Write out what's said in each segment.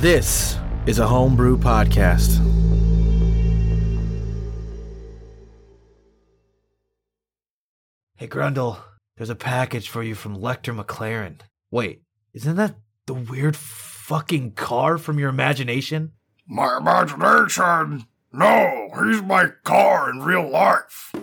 This is a homebrew podcast. Hey Grundle, there's a package for you from Lecter McLaren. Wait, isn't that the weird fucking car from your imagination? My imagination? No, he's my car in real life.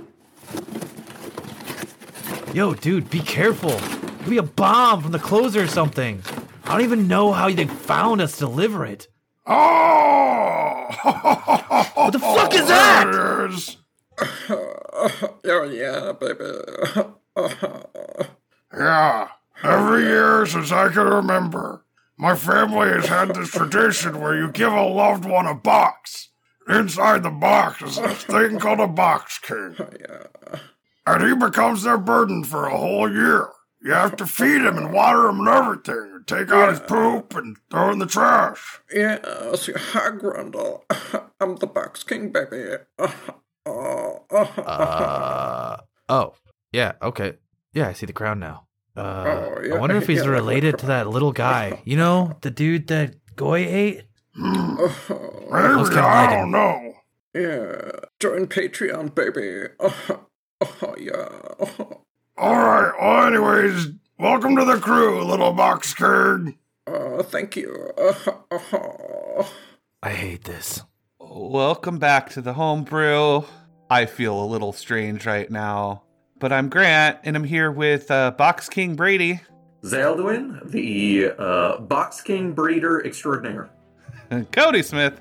Yo, dude, be careful. Could be a bomb from the closer or something. I don't even know how they found us to deliver it. Oh! What the fuck is that? There it is. Oh yeah, baby. Yeah, every year since I can remember, my family has had this tradition where you give a loved one a box. Inside the box is this thing called a box king. yeah. And he becomes their burden for a whole year. You have to feed him and water him and everything, and take out his poop and throw in the trash. Yes, hi, Grundle. I'm the Box King, baby. Oh, Uh, oh, yeah, okay. Yeah, I see the crown now. Uh, Oh, yeah, I wonder if he's yeah. related to that little guy. You know, the dude that Goui ate? Oh, Maybe, kinda I like don't him. know. yeah. Join Patreon, baby. Oh, yeah. Alright, well, anyways, welcome to the crew, little box king. Oh, thank you. Oh, I hate this. Welcome back to the homebrew. I feel a little strange right now, but I'm Grant, and I'm here with uh, Box King Brady, Zaldwin, the uh, Box King breeder extraordinaire. Cody Smith,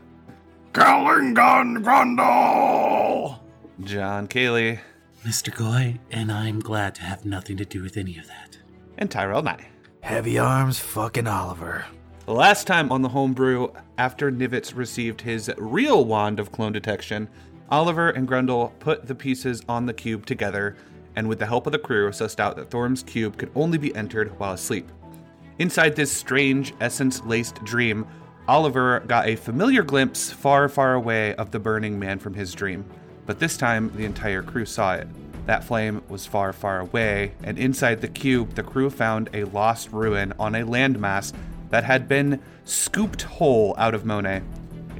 Kalingon Grundle! John Cayley, Mr. Goui, and I'm glad to have nothing to do with any of that. and Tyrell Nye. Heavy arms fucking Oliver. Last time on the homebrew, after Nivitz received his real wand of clone detection, Oliver and Grundle put the pieces on the cube together, and with the help of the crew, sussed out that Thorm's cube could only be entered while asleep. Inside this strange, essence laced dream, Oliver got a familiar glimpse far, far away of the burning man from his dream. But this time, the entire crew saw it. That flame was far, far away, and inside the cube, the crew found a lost ruin on a landmass that had been scooped whole out of Monet.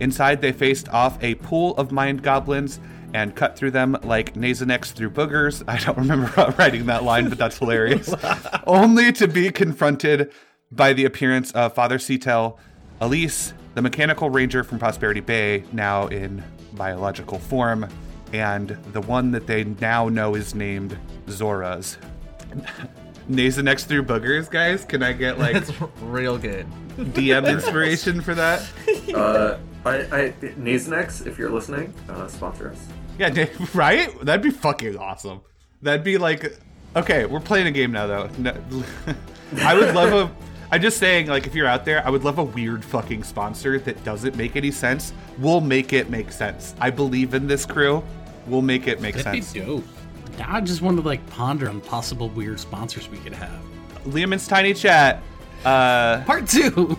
Inside, they faced off a pool of mind goblins and cut through them like Nasonex through boogers. I don't remember writing that line, but that's hilarious. Only to be confronted by the appearance of Father Cetel, Elise, the mechanical ranger from Prosperity Bay, now in biological form, and the one that they now know is named Zoros. Nasonex through boogers, guys. Can I get like That's real good. DM inspiration for that? Uh, I, I, Nasonex, if you're listening, uh, sponsor us. Yeah, right? That'd be fucking awesome. That'd be like, okay, we're playing a game now though. I would love a. I'm just saying, like, if you're out there, I would love a weird fucking sponsor that doesn't make any sense. We'll make it make sense. I believe in this crew. We'll make it make That'd sense. be dope. Now I just want to like ponder on possible weird sponsors we could have. Liam and tiny chat. Uh, Part two.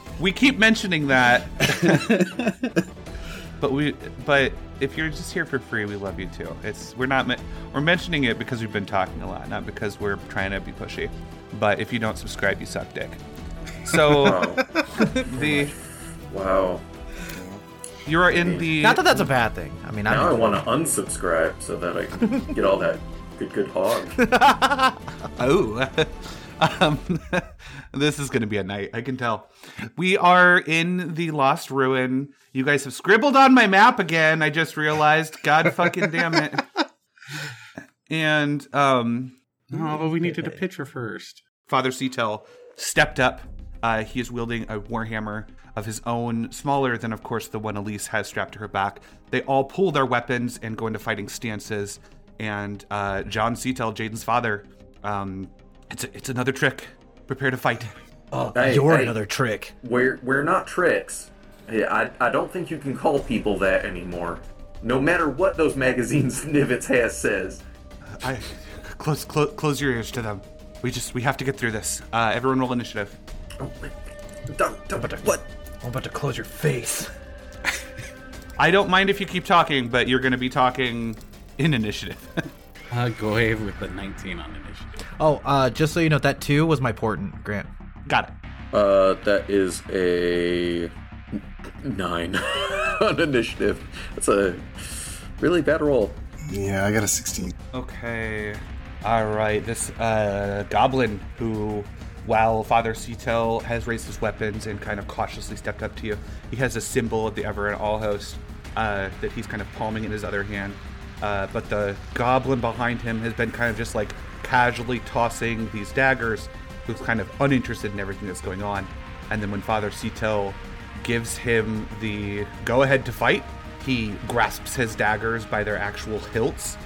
we keep mentioning that, but we, but if you're just here for free, we love you too. It's we're not we're mentioning it because we've been talking a lot, not because we're trying to be pushy. But if you don't subscribe, you suck dick. So Wow. the wow. you're in the Not that that's a bad thing. I mean, Now I I want to unsubscribe so that I can get all that good, good hog. Oh, um, this is going to be a night. I can tell. We are in the lost ruin. You guys have scribbled on my map again. I just realized. God fucking damn it. And um, oh, but we needed a picture first. Father Cetel stepped up. Uh, he is wielding a warhammer of his own, smaller than, of course, the one Elise has strapped to her back. They all pull their weapons and go into fighting stances. And uh, John Cetel, Jaden's father, um, it's it's another trick. Prepare to fight. oh, Hey, you're hey. another trick. We're, we're not tricks. Yeah, I, I don't think you can call people that anymore. No matter what those magazines Nivitz has says. I close close close your ears to them. We just we have to get through this. Uh, everyone, roll initiative. Oh, wait. Don't, don't, what? I'm about to close your face. I don't mind if you keep talking, but you're going to be talking in initiative. Uh, Goui with the 19 on initiative. Oh, uh, just so you know, that two was my portent, Grant. Got it. Uh, that is a nine on initiative. That's a really bad roll. Yeah, I got a 16. Okay. All right. This uh, goblin who, while Father Cetel has raised his weapons and kind of cautiously stepped up to you, he has a symbol of the Ever and All Host uh, that he's kind of palming in his other hand. Uh, but the goblin behind him has been kind of just like casually tossing these daggers, who's kind of uninterested in everything that's going on. And then when Father Cetel gives him the go ahead to fight, he grasps his daggers by their actual hilts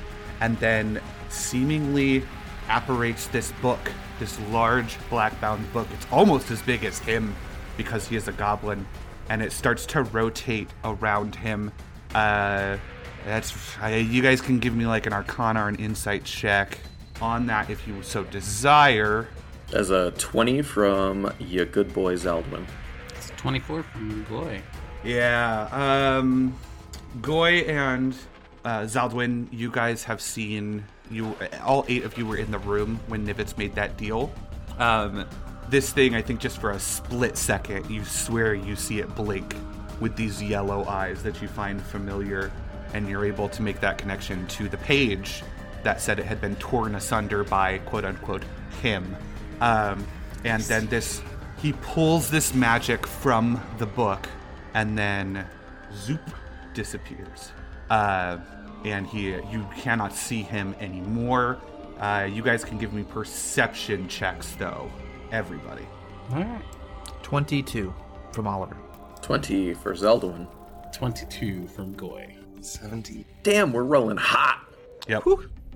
and then seemingly apparates this book, this large black bound book. It's almost as big as him because he is a goblin, and it starts to rotate around him. Uh, that's I, you guys can give me like an Arcana or an Insight check on that if you so desire. As a 20 from your good boy Zaldwin. It's 24 from Goui. Yeah, um, Goui and uh, Zaldwin, you guys have seen you. All eight of you were in the room when Nivitz made that deal. Um, this thing, I think, just for a split second, you swear you see it blink with these yellow eyes that you find familiar, and you're able to make that connection to the page that said it had been torn asunder by quote unquote him. Um, and then this, he pulls this magic from the book, and then zoop disappears. Uh, and he, you cannot see him anymore. Uh, you guys can give me perception checks though, everybody. All right. 22 from Oliver. 20 for Zaldwin. 22 from Goui. 17. Damn, we're rolling hot. Yep.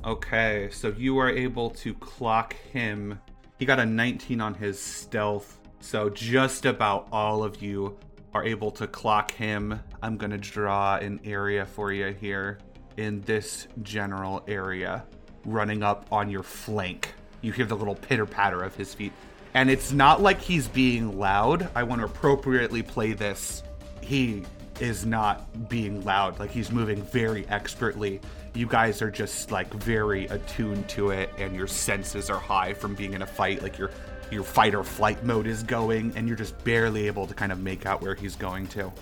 Okay, so you are able to clock him. He got a 19 on his stealth, so just about all of you are able to clock him. I'm going to draw an area for you here in this general area, running up on your flank. You hear the little pitter patter of his feet. And it's not like he's being loud. I want to appropriately play this. He is not being loud. Like he's moving very expertly. You guys are just like very attuned to it, and your senses are high from being in a fight. Like your your fight or flight mode is going, and you're just barely able to kind of make out where he's going to.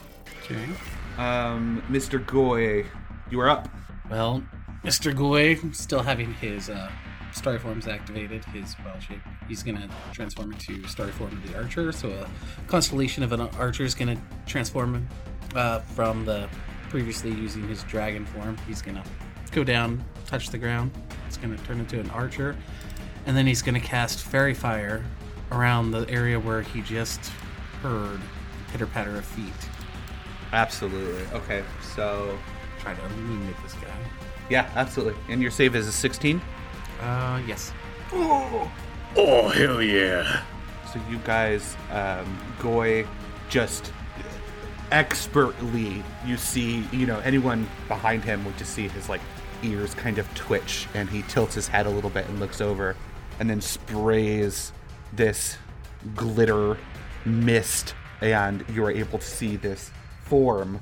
Okay. Um, Mr. Goui, you are up. Well, Mr. Goui, still having his uh, starry forms activated, his wild shape, he's going to transform into starry form of the archer. So a constellation of an archer is going to transform uh, from the previously using his dragon form. He's going to go down, touch the ground. It's going to turn into an archer. And then he's going to cast fairy fire around the area where he just heard pitter patter of feet. Absolutely. Okay, so Try to eliminate this guy. yeah, absolutely. And your save is a 16. Uh, yes. Oh, oh, hell yeah. So you guys, um, Goui, just expertly, you see, you know, anyone behind him would just see his like ears kind of twitch, and he tilts his head a little bit and looks over, and then sprays this glitter mist, and you are able to see this form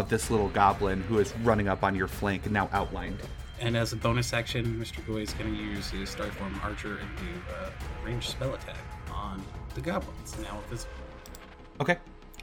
of this little goblin who is running up on your flank and now outlined. And as a bonus action, Mr. Goui is going to use his Starform Archer and do a ranged spell attack on the goblins. Now with this Okay.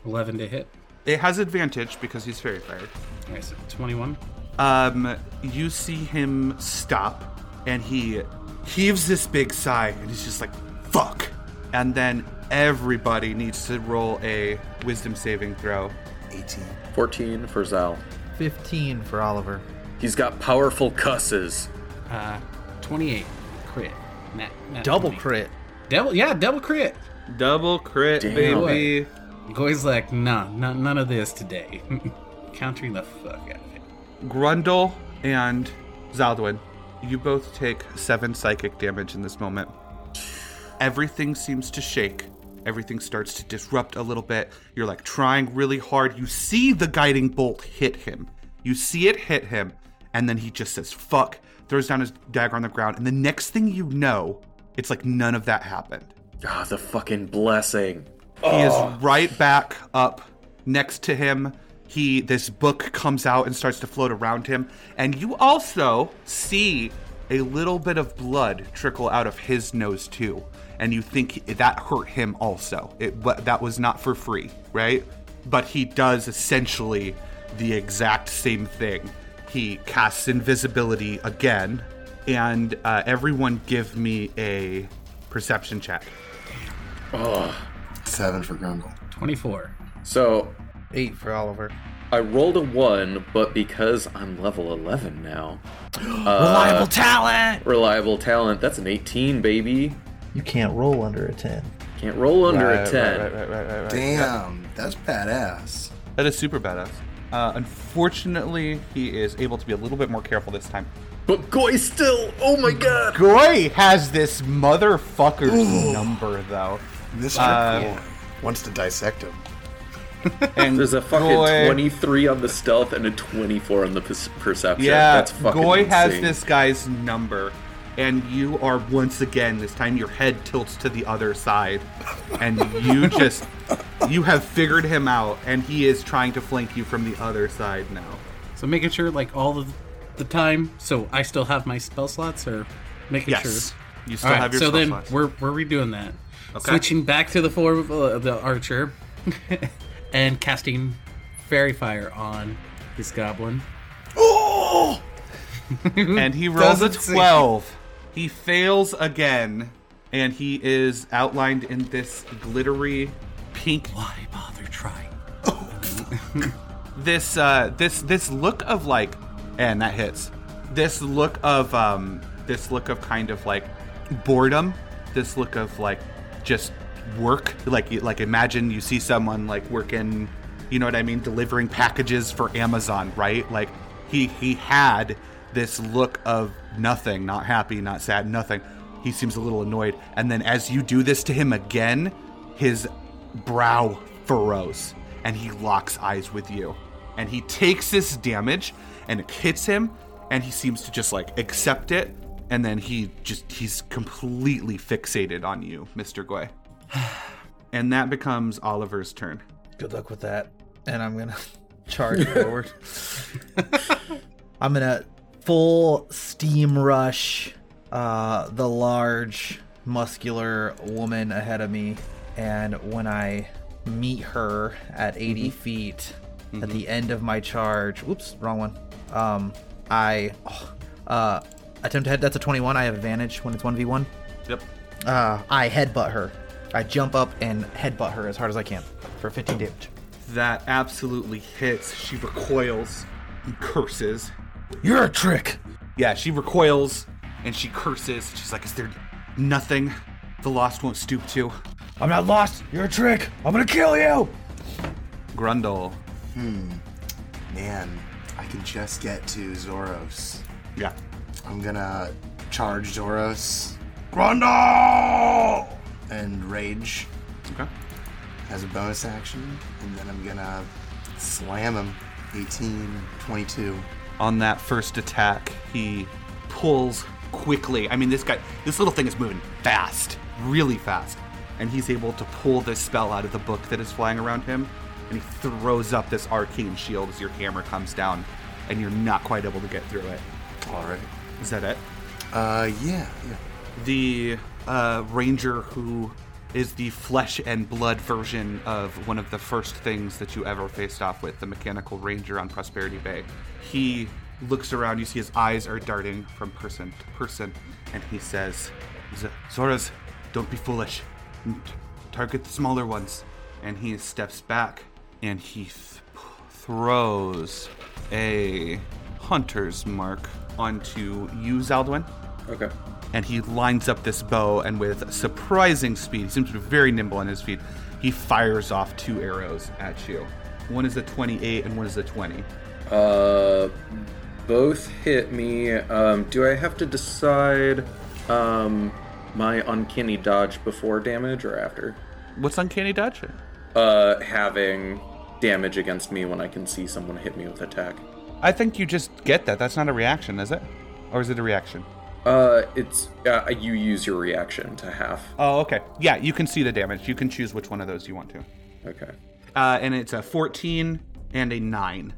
11 to hit. It has advantage because he's fairy fired. Okay, so 21. um, you see him stop and he heaves this big sigh and he's just like, fuck. And then everybody needs to roll a wisdom saving throw. 18. 14 for Zal. 15 for Oliver. He's got powerful cusses. Uh, 28. Crit. Nat, nat Double 20. crit. Double, yeah, double crit. Double crit, Damn. baby. Goui's like, nah, nah, none of this today. Countering the fuck out of it. Grundle and Zaldwin, you both take seven psychic damage in this moment. Everything seems to shake. Everything starts to disrupt a little bit. You're like trying really hard. You see the guiding bolt hit him. You see it hit him, and then he just says, fuck, throws down his dagger on the ground. And the next thing you know, it's like none of that happened. Ah, the fucking blessing. He is right back up next to him. He this book comes out and starts to float around him, and you also see a little bit of blood trickle out of his nose too. and you think that hurt him also. It but that was not for free, right? But he does essentially the exact same thing. He casts invisibility again, and uh, everyone give me a perception check. Seven for Grundle. 24. So Eight for Oliver. I rolled a one, but because I'm level 11 now, Reliable talent. reliable talent, that's an 18, baby. You can't roll under a ten. Can't roll under Right, a 10. right, right, right, right, right. Damn, that's badass. That is super badass. Uh, unfortunately, he is able to be a little bit more careful this time. But Goui still, oh my god! Goui has this motherfucker's number though, Mr. Uh, Cool wants to dissect him. And There's a fucking Goui- 23 on the stealth and a 24 on the perception. Yeah, that's fucking Goui has this guy's number, and you are once again this time your head tilts to the other side, and you just you have figured him out, and he is trying to flank you from the other side now. So making sure, like, all of the time, so I still have my spell slots, or making Yes, sure. you still All right, have your so spell then slots. we're we're redoing that. Okay. Switching back to the form of uh, the archer, and casting fairy fire on this goblin. and he rolls a Doesn't see. 12. He fails again, and he is outlined in this glittery pink Why bother trying? this uh this this look of like and that hits this look of um this look of kind of like boredom this look of like just work like you- like imagine you see someone like working you know what i mean delivering packages for amazon right like he he had this look of nothing not happy not sad nothing he seems a little annoyed and then as you do this to him again his brow furrows and he locks eyes with you. And he takes this damage and it hits him and he seems to just like accept it and then he just he's completely fixated on you, Mr. Goui. And that becomes Oliver's turn. Good luck with that. And I'm gonna charge forward. I'm gonna full steam rush uh, the large, muscular woman ahead of me, and when I meet her at 80 feet at the end of my charge, whoops, wrong one. Um, I oh, uh, attempt to head. That's a 21. I have advantage when it's 1v1. Yep. Uh, I headbutt her. I jump up and headbutt her as hard as I can for 15 damage. That absolutely hits. She recoils and curses. You're a trick. Yeah, she recoils and she curses. She's like, Is there nothing the lost won't stoop to? I'm not lost. You're a trick. I'm gonna kill you. Grundle. Hmm. Man, I can just get to Zoros. Yeah. I'm gonna charge Zoros Grundle! And rage Okay. as a bonus action, and then I'm gonna slam him. 18, 22. on that first attack, he pulls quickly. I mean, this guy, this little thing is moving fast, really fast. And he's able to pull this spell out of the book that is flying around him. And he throws up this arcane shield as your hammer comes down, and you're not quite able to get through it. All right. Is that it? Uh, yeah, yeah. the uh, ranger who is the flesh and blood version of one of the first things that you ever faced off with, the mechanical ranger on Prosperity Bay. He looks around, you see his eyes are darting from person to person, and he says, "Z- Zoros, don't be foolish. Target the smaller ones. And he steps back and he th- throws a hunter's mark onto you, Zaldwin Okay. And he lines up this bow and with surprising speed he seems to be very nimble on his feet he fires off two arrows at you one is a 28 and one is a 20 Uh, both hit me. Um, do I have to decide um, my uncanny dodge before damage or after? what's uncanny dodge Uh, having damage against me when I can see someone hit me with attack. i think you just get that that's not a reaction is it or is it a reaction Uh, it's uh, you use your reaction to half. oh okay yeah you can see the damage you can choose which one of those you want to Okay. uh, and it's a 14 and a 9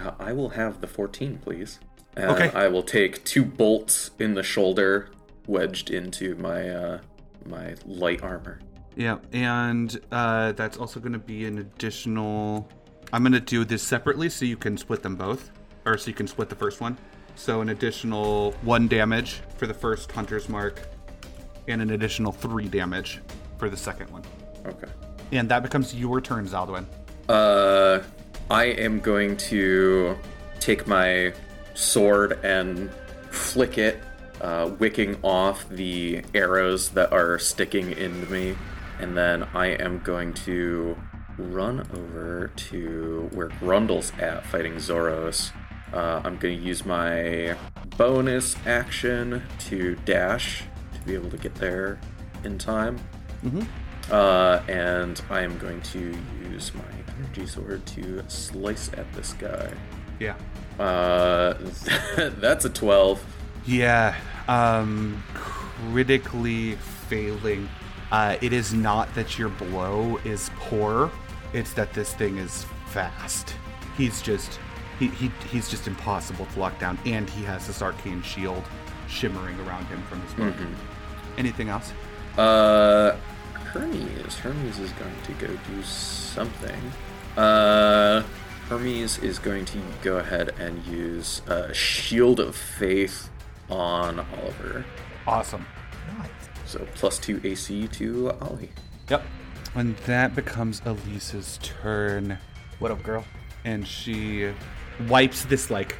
Uh, I will have the 14, please. And Okay. I will take two bolts in the shoulder, wedged into my uh, my light armor. Yeah, and uh, that's also going to be an additional. I'm going to do this separately so you can split them both, or so you can split the first one. So an additional one damage for the first hunter's mark, and an additional three damage for the second one. Okay. And that becomes your turn, Zaldwin. Uh, I am going to take my sword and flick it, uh, wicking off the arrows that are sticking into me, and then I am going to run over to where Grundle's at fighting Zoros. Uh, I'm going to use my bonus action to dash to be able to get there in time. Uh, and I am going to use my energy sword to slice at this guy. Yeah. Uh, that's a 12. Yeah, um, critically failing. Uh, it is not that your blow is poor; it's that this thing is fast. He's just, he, he he's just impossible to lock down, and he has this arcane shield shimmering around him from his book. Anything else? Uh, Hermes. Hermes is going to go do something. Uh, Hermes is going to go ahead and use uh, Shield of Faith on Oliver. Awesome. Nice. So plus two AC to Ollie. Yep. And that becomes Elisa's turn. What up, girl? and she wipes this like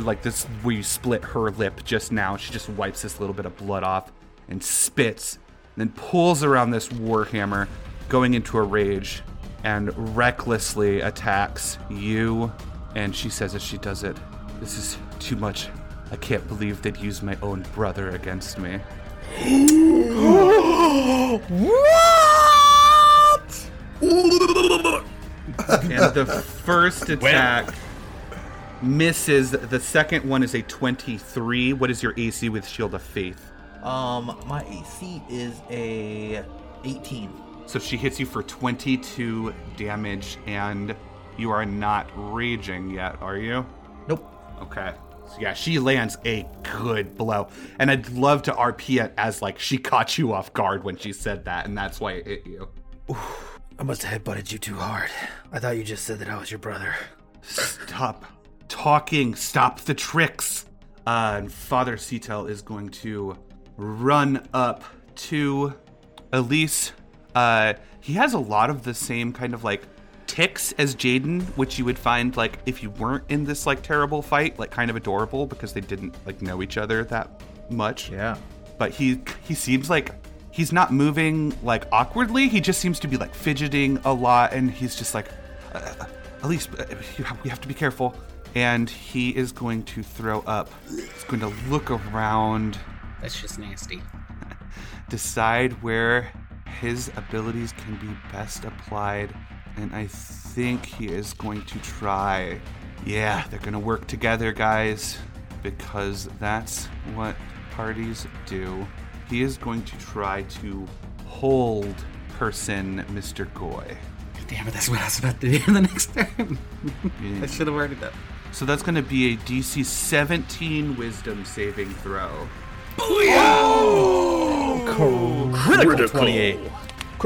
like this where you split her lip just now. She just wipes this little bit of blood off and spits and then pulls around this warhammer going into a rage and recklessly attacks you. And she says as she does it. This is too much. I can't believe they'd use my own brother against me. What? and the first attack misses. The second one is a 23. What is your AC with Shield of Faith? Um, my AC is a 18. So she hits you for 22 damage, and you are not raging yet, are you? Nope. Okay. So yeah, she lands a good blow. And I'd love to RP it as like she caught you off guard when she said that, and that's why it hit you. I must have headbutted you too hard. I thought you just said that I was your brother. Stop talking. Stop the tricks. Uh, and Father Cetel is going to run up to Elise. Uh, he has a lot of the same kind of like ticks as Jaden, which you would find like if you weren't in this like terrible fight, like kind of adorable because they didn't like know each other that much. Yeah. But he he seems like he's not moving like awkwardly. He just seems to be like fidgeting a lot, and he's just like, uh, Elise, uh, you have- we have to be careful. And he is going to throw up. He's going to look around, That's just nasty. decide where his abilities can be best applied, and I think he is going to try. Yeah, they're going to work together, guys, because that's what parties do. He is going to try to hold person Mr. Goui. Damn it, that's what I was about to do the next turn. Yeah. I should have already done. So that's going to be a DC 17 Wisdom saving throw. Critical 28.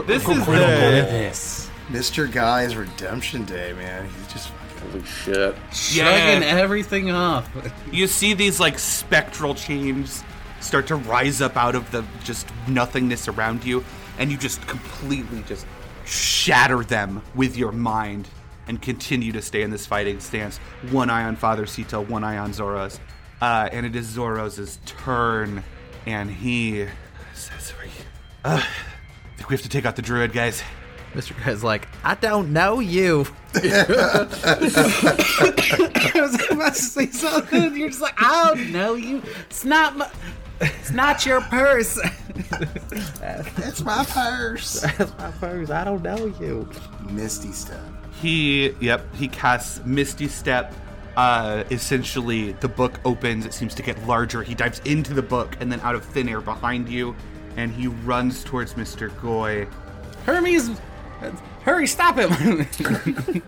This is Look the at this. Mr. Goui's redemption day, man. He's just Holy shit. Shrugging everything off. you see these like spectral chains start to rise up out of the just nothingness around you and you just completely just shatter them with your mind and continue to stay in this fighting stance one eye on father Sito, one eye on Zoros uh, and it is Zoros' turn and he says uh, I think we have to take out the druid guys Mr. Goui's like, I don't know you. I was about to say something. You're just like, I don't know you. It's not my. It's not your purse. It's my purse. That's my purse. I don't know you. Misty step. He, yep, he casts Misty Step. Uh, essentially, the book opens. It seems to get larger. He dives into the book and then out of thin air behind you, and he runs towards Mr. Goui. Hermes, hurry, stop him.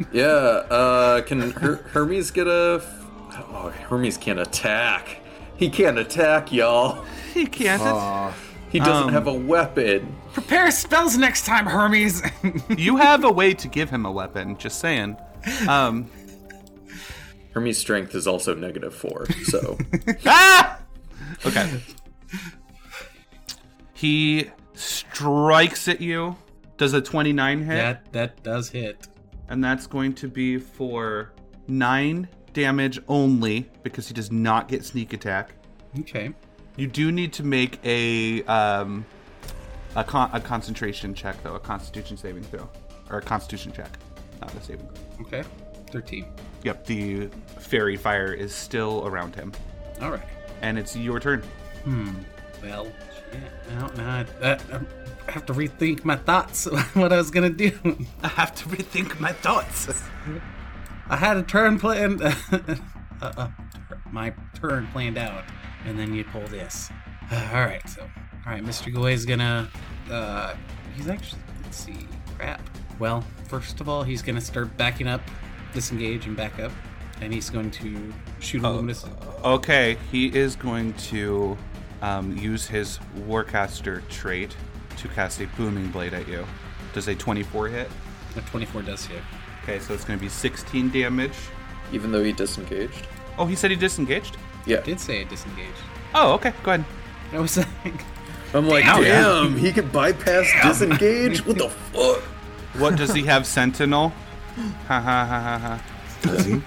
Yeah, uh, can Her- Hermes get a. Oh, Hermes can't attack. He can't attack, y'all. He can't. Aw. He doesn't Um, have a weapon. Prepare spells next time, Hermes. You have a way to give him a weapon. Just saying. Um, Hermes' strength is also negative four, so ah! Okay. He strikes at you. Does a 29 hit? that that does hit. And that's going to be for nine damage only because he does not get sneak attack. Okay. You do need to make a um, a, con- a concentration check though, a Constitution saving throw, or a Constitution check, not a saving throw. Okay. Thirteen. Yep, the fairy fire is still around him, All right. and it's your turn. Hmm. Well, shit. Now, now I, I, I have to rethink my thoughts. what I was gonna do. I have to rethink my thoughts. I had a turn planned. uh, uh, my turn planned out, and then you pull this. all right. So, all right. Mr. Goui is gonna. Uh, he's actually. Let's see. Crap. Well, first of all, he's gonna start backing up, disengage, and back up, and he's going to shoot a luminous. Okay, he is going to um, use his Warcaster trait to cast a booming blade at you. Does a 24 hit? A 24 does hit. Okay, so it's going to be 16 damage. even though he disengaged. Oh, he said he disengaged? Yeah. Did say it disengaged. Oh, okay, go ahead. I was like, I'm like, Damn. damn, he could bypass disengage? What the fuck? What does he have? Sentinel? Ha ha ha ha ha. Does he?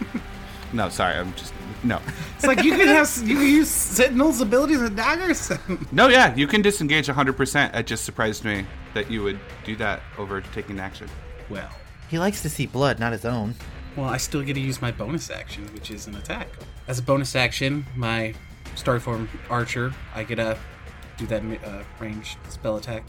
No, sorry, I'm just. No. it's like you can have you can use Sentinel's abilities and daggers. No, yeah, you can disengage 100%. It just surprised me that you would do that over taking action. well, He likes to see blood, not his own. well, I still get to use my bonus action, which is an attack. As a bonus action, my Starform Archer, I get to do that uh, ranged spell attack,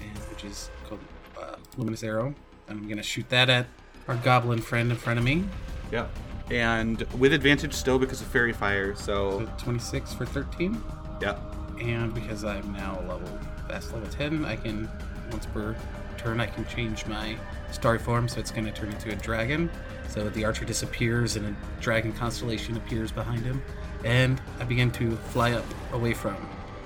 and which is called uh, Luminous Arrow. And I'm gonna shoot that at our Goblin friend in front of me. Yeah. And with advantage still because of fairy fire, So so. 26 for 13. Yeah. And because I'm now a level fast level 10, I can once per turn I can change my starry form, so it's going to turn into a dragon. So the archer disappears and a dragon constellation appears behind him, and I begin to fly up away from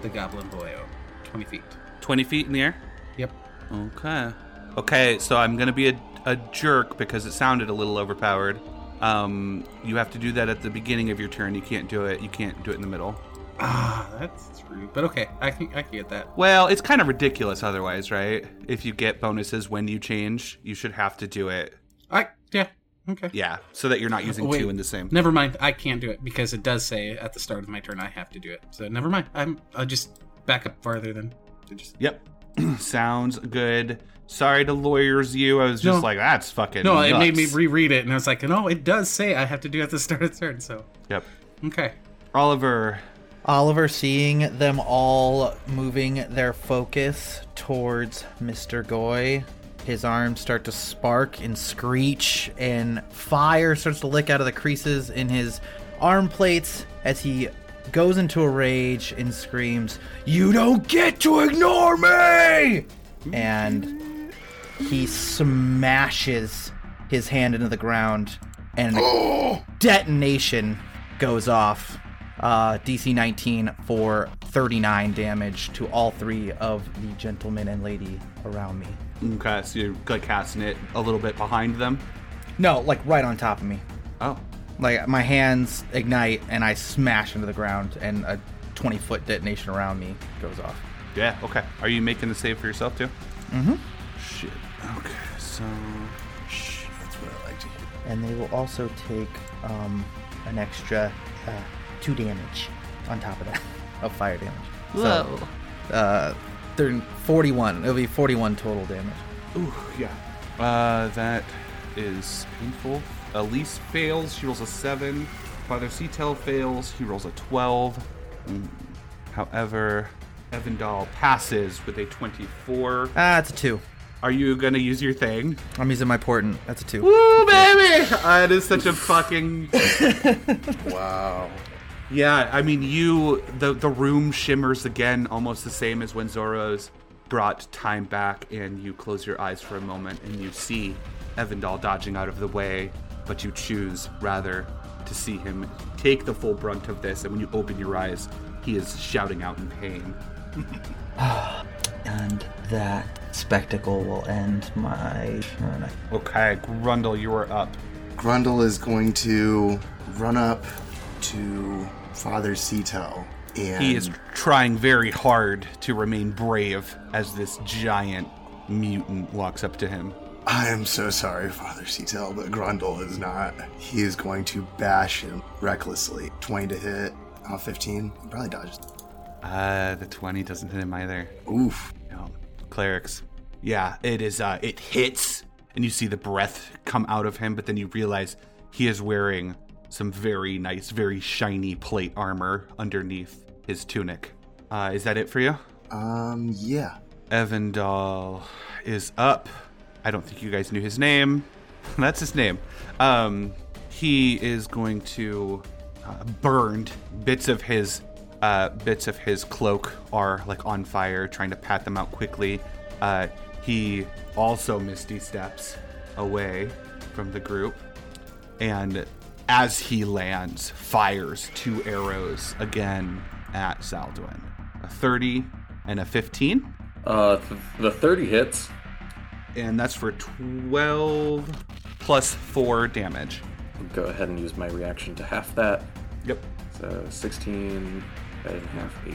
the goblin boyo, 20 feet. 20 feet in the air? Yep. Okay. Okay, so I'm gonna be a, a jerk because it sounded a little overpowered. Um, you have to do that at the beginning of your turn. You can't do it. You can't do it in the middle. Ah, that's rude, but okay, I can I can get that. Well, it's kind of ridiculous otherwise, right? If you get bonuses when you change, you should have to do it. I yeah okay. Yeah, so that you're not using Oh, wait. two in the same. Never mind. I can't do it because it does say at the start of my turn I have to do it. So never mind. I'm I'll just back up farther then. Just Yep. Sounds good. Sorry to lawyers you. I was just No. like, that's fucking. No, it made me reread it, and I was like, no, it does say I have to do it at the start of the turn. So, Yep. okay. Oliver. Oliver, seeing them all moving their focus towards Mr. Goui, his arms start to spark and screech, and fire starts to lick out of the creases in his arm plates as he goes into a rage and screams, You don't get to ignore me! And he smashes his hand into the ground, and a detonation goes off. Uh, DC 19 for 39 damage to all three of the gentlemen and lady around me. Okay, so you're like casting it a little bit behind them. No, like right on top of me. Oh. Like my hands ignite and I smash into the ground, and a 20 foot detonation around me goes off. Yeah, okay. Are you making the save for yourself too? Mm-hmm. Shit. Okay, so. Shh, that's what I like to hear. And they will also take um, an extra uh, two damage on top of that of fire damage. So, uh, they're 41. It'll be 41 total damage. Ooh, yeah. Uh, that is painful. Elise fails. She rolls a 7. Father Cetel fails. He rolls a 12. Mm. However, Evandal passes with a 24. Ah, it's a two. Are you gonna use your thing? I'm using my portent. That's a two. Woo, baby! That is such a fucking Wow. Yeah, I mean, you the the room shimmers again, almost the same as when Zoros brought time back, and you close your eyes for a moment, and you see Evandal dodging out of the way, but you choose rather to see him take the full brunt of this, and when you open your eyes, he is shouting out in pain. and that spectacle will end my turn. Okay, Grundle, you are up. Grundle is going to run up to Father Sito and He is trying very hard to remain brave as this giant mutant walks up to him. I am so sorry, Father Sito, but Grundle is not. He is going to bash him recklessly. 20 to hit. Oh, 15. He probably dodges. Uh, the 20 doesn't hit him either. Oof. No, clerics. Yeah, it is. Uh, it hits, and you see the breath come out of him, but then you realize he is wearing some very nice, very shiny plate armor underneath his tunic. Uh, is that it for you? Um, yeah. Evandal is up. I don't think you guys knew his name. That's his name. Um, he is going to uh, burned bits of his uh, bits of his cloak are like on fire, trying to pat them out quickly. Uh, he also misty steps away from the group, and as he lands, fires two arrows again at Zaldwin. A 30 and a 15. Uh, th- the 30 hits. and that's for 12 plus 4 damage. I'll go ahead and use my reaction to half that. Yep. So 16, divided in half, 8.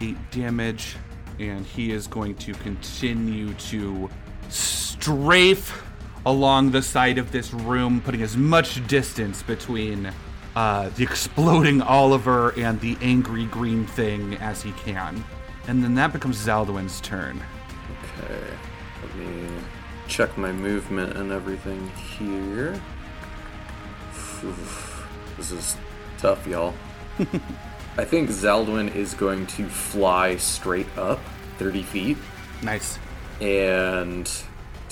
8 damage, and he is going to continue to strafe along the side of this room, putting as much distance between uh, the exploding Oliver and the angry green thing as he can. And then that becomes Zaldwin's turn. Okay, let me check my movement and everything here. Oof, This is tough, y'all. I think Zaldwin is going to fly straight up 30 feet Nice. and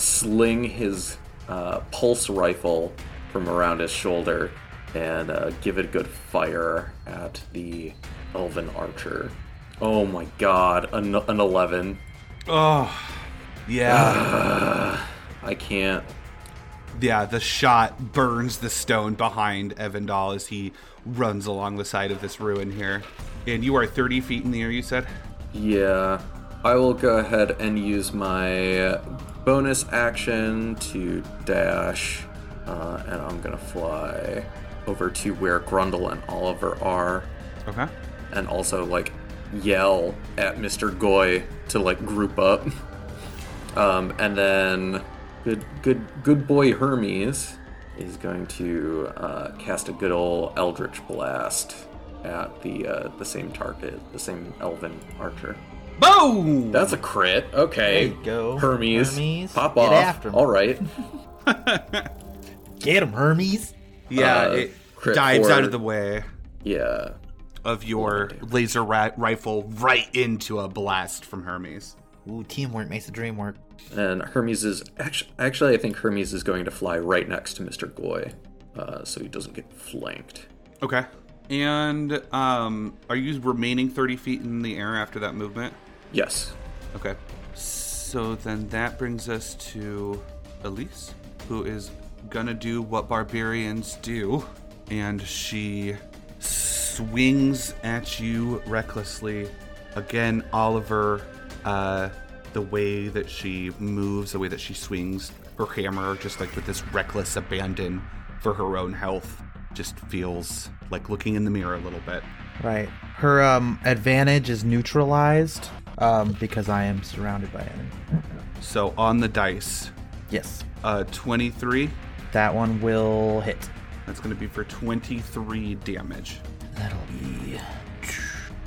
sling his uh, pulse rifle from around his shoulder and uh, give it a good fire at the elven archer. Oh my god, an, an 11. Oh, yeah. I can't. Yeah, the shot burns the stone behind Evandal as he runs along the side of this ruin here. And you are 30 feet in the air, you said? Yeah, I will go ahead and use my bonus action to dash, uh, and I'm gonna fly over to where Grundle and Oliver are, Okay. and also like yell at Mr. Goui to like group up. Um, and then good, good, good boy Hermes is going to uh, cast a good old Eldritch Blast at the uh, the same target, the same Elven archer. Boom! That's a crit. Okay. There you go. Hermes. Hermes, Pop get off. after him. All right. Get him, Hermes. yeah, uh, it dives for- out of the way Yeah. of your laser ra- rifle right into a blast from Hermes. Ooh, teamwork makes the dream work. And Hermes is actually, actually, I think Hermes is going to fly right next to Mr. Goui, uh, so he doesn't get flanked. Okay. And um, are you remaining 30 feet in the air after that movement? Yes. Okay. So then that brings us to Elise, who is gonna do what barbarians do, and she swings at you recklessly. Again, Oliver, uh, the way that she moves, the way that she swings her hammer, just like with this reckless abandon for her own health, just feels like looking in the mirror a little bit. Right. Her um advantage is neutralized um because I am surrounded by enemy. So on the dice, Yes. uh, 23. That one will hit. That's going to be for 23 damage. That'll be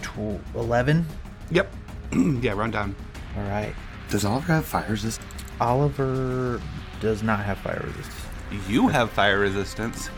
tw- 11. Yep. yeah, run down. All right. Does Oliver have fire resist? Oliver does not have fire resistance. You have fire resistance.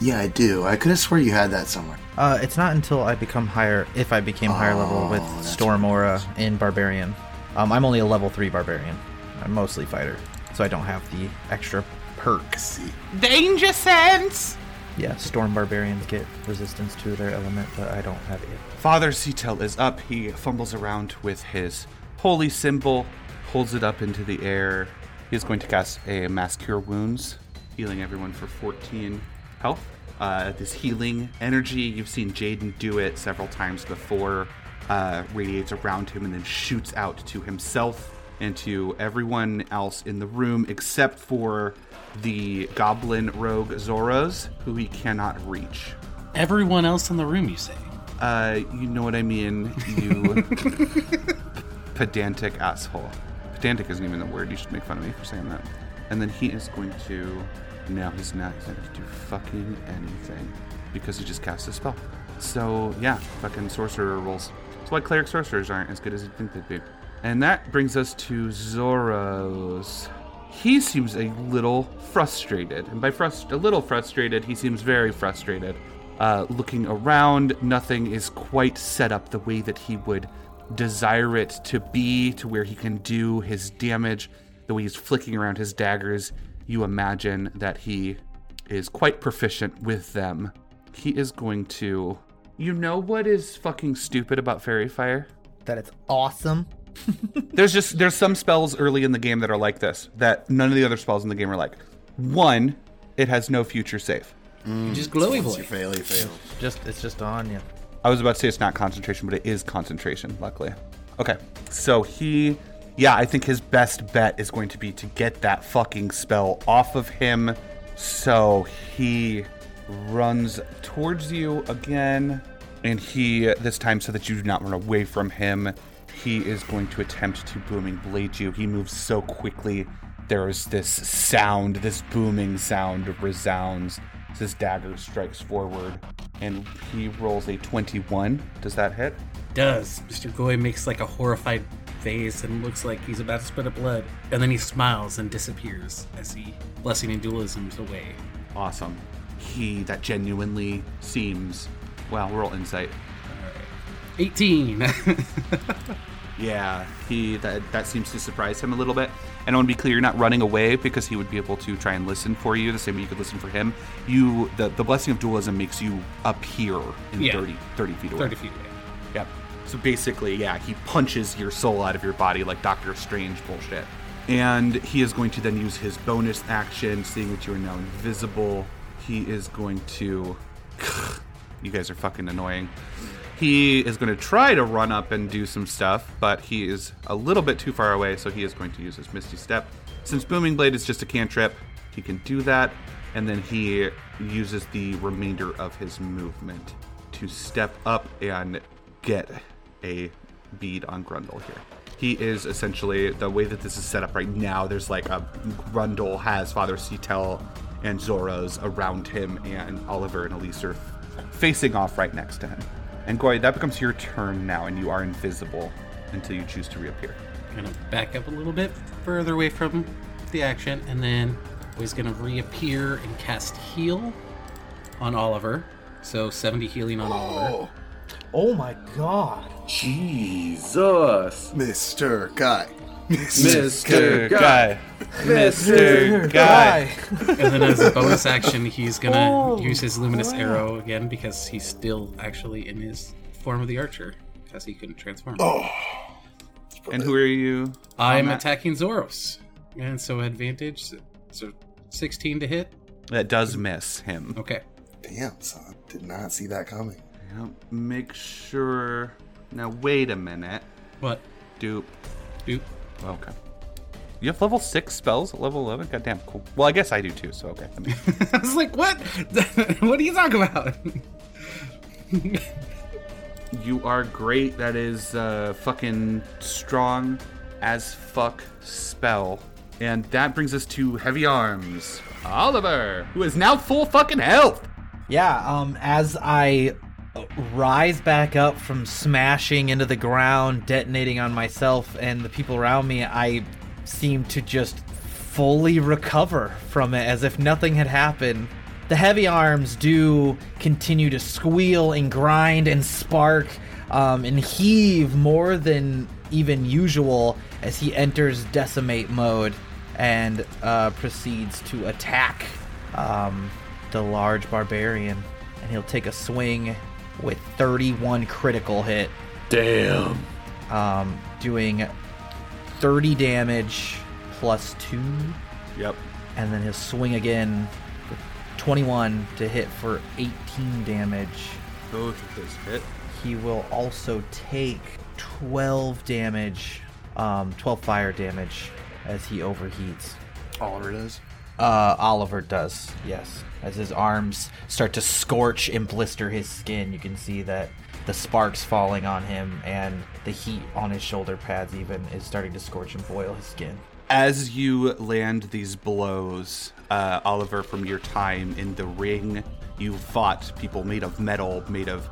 Yeah, I do. I could have swore you had that somewhere. Uh, it's not until I become higher, if I became higher level with Oh, Storm Aura in Barbarian. Um, I'm only a level 3 Barbarian. I'm mostly fighter, so I don't have the extra perks. Danger sense! Yeah, Storm Barbarians get resistance to their element, but I don't have it yet. Father Cetel is up. He fumbles around with his holy symbol, holds it up into the air. He is going to cast a Mass Cure Wounds, healing everyone for 14 health. Uh, this healing energy, you've seen Jaden do it several times before. uh, radiates around him and then shoots out to himself and to everyone else in the room except for the goblin rogue Zoros, who he cannot reach. Everyone else in the room, you say? Uh, you know what I mean, you pedantic asshole. Pedantic isn't even the word. You should make fun of me for saying that. And then he is going to. No, he's not. Going to do fucking anything because he just cast a spell. So yeah, fucking sorcerer rolls. That's why cleric sorcerers aren't as good as you'd think they'd be. And that brings us to Zoros. He seems a little frustrated, and by frust- a little frustrated, he seems very frustrated. Uh, looking around, nothing is quite set up the way that he would desire it to be, to where he can do his damage. The way he's flicking around his daggers, you imagine that he is quite proficient with them. He is going to. You know what is fucking stupid about Faerie Fire? That it's awesome. There's just there's some spells early in the game that are like this that none of the other spells in the game are like. One, it has no future save. You just glowy Once boy. you fail, you fail. Just it's just on you. I was about to say it's not concentration, but it is concentration, luckily. Okay. So he yeah, I think his best bet is going to be to get that fucking spell off of him. So he runs towards you again, and he this time so that you do not run away from him, he is going to attempt to booming blade you. He moves so quickly. There is this sound, this booming sound resounds his dagger strikes forward, and he rolls a 21. Does that hit? Does. Mr. Goui makes like a horrified face and looks like he's about to spit up blood. And then he smiles and disappears as he, blessing and dualisms away. Awesome. He that genuinely seems. Well, roll insight. 18. Yeah, he that that seems to surprise him a little bit. And I want to be clear, you're not running away because he would be able to try and listen for you the same way you could listen for him. You the the blessing of dualism makes you appear in Yeah. 30, 30 feet away. 30 feet away. Yep. So basically, yeah, he punches your soul out of your body like Doctor Strange bullshit. And he is going to then use his bonus action, seeing that you are now invisible. He is going to. You guys are fucking annoying. He is going to try to run up and do some stuff, but he is a little bit too far away, so he is going to use his Misty Step. Since Booming Blade is just a cantrip, he can do that, and then he uses the remainder of his movement to step up and get a bead on Grundle here. He is essentially the way that this is set up right now. There's like a Grundle has Father Cetel and Zoros around him, and Oliver and Elise are facing off right next to him. And Goui, that becomes your turn now, and you are invisible until you choose to reappear. Gonna back up a little bit further away from the action, and then he's gonna reappear and cast heal on Oliver. So 70 healing on Oliver. Oh, Oh my god. Jesus. Mr. Goui. Mr. Goui. Mr. Goui. And then as a bonus action, he's gonna oh, use his luminous arrow again because he's still actually in his form of the archer because he couldn't transform. Oh. And who are you? I'm Matt? attacking Zoros, and so advantage. So 16 to hit. That does miss him. Okay. Damn, son. Did not see that coming. Yep. Make sure. Now, wait a minute. What? Dupe. Oop. Okay. You have level 6 spells at level 11? Goddamn, cool. Well, I guess I do too, so okay. I was like, what? what are you talking about? You are great. That is uh, fucking strong as fuck spell. And that brings us to Heavy Arms. Oliver, who is now full fucking health. Yeah, um, as I rise back up from smashing into the ground, detonating on myself and the people around me, I seem to just fully recover from it as if nothing had happened. The heavy arms do continue to squeal and grind and spark um, and heave more than even usual as he enters decimate mode and uh, proceeds to attack um, the large barbarian. And he'll take a swing with 31 critical hit, Damn. um, doing 30 damage plus 2. Yep. And then he'll swing again with 21 to hit for 18 damage. Both of those hit. he will also take 12 damage, um, 12 fire damage as he overheats. Oliver does. Uh, Oliver does, yes. As his arms start to scorch and blister his skin, you can see that the sparks falling on him and the heat on his shoulder pads even is starting to scorch and boil his skin. As you land these blows, uh, Oliver, from your time in the ring, you fought people made of metal, made of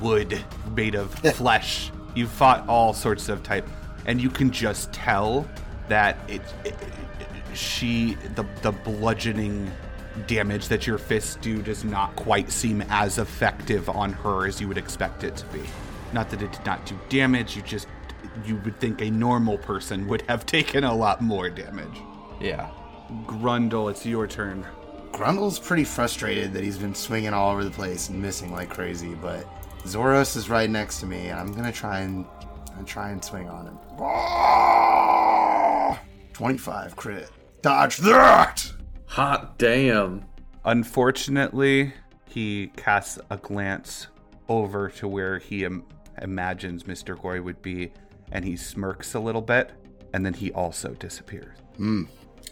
wood, made of flesh. You fought all sorts of type, and you can just tell that it, it, it- she the the bludgeoning damage that your fists do does not quite seem as effective on her as you would expect it to be. Not that it did not do damage, you just you would think a normal person would have taken a lot more damage. Yeah. Grundle, it's your turn. Grundle's pretty frustrated that he's been swinging all over the place and missing like crazy, but Zoros is right next to me, and I'm gonna try and and try and swing on him. Ah! 25 crit. Dodge that! Hot damn. Unfortunately, he casts a glance over to where he Im- imagines Mr. Goui would be, and he smirks a little bit, and then he also disappears.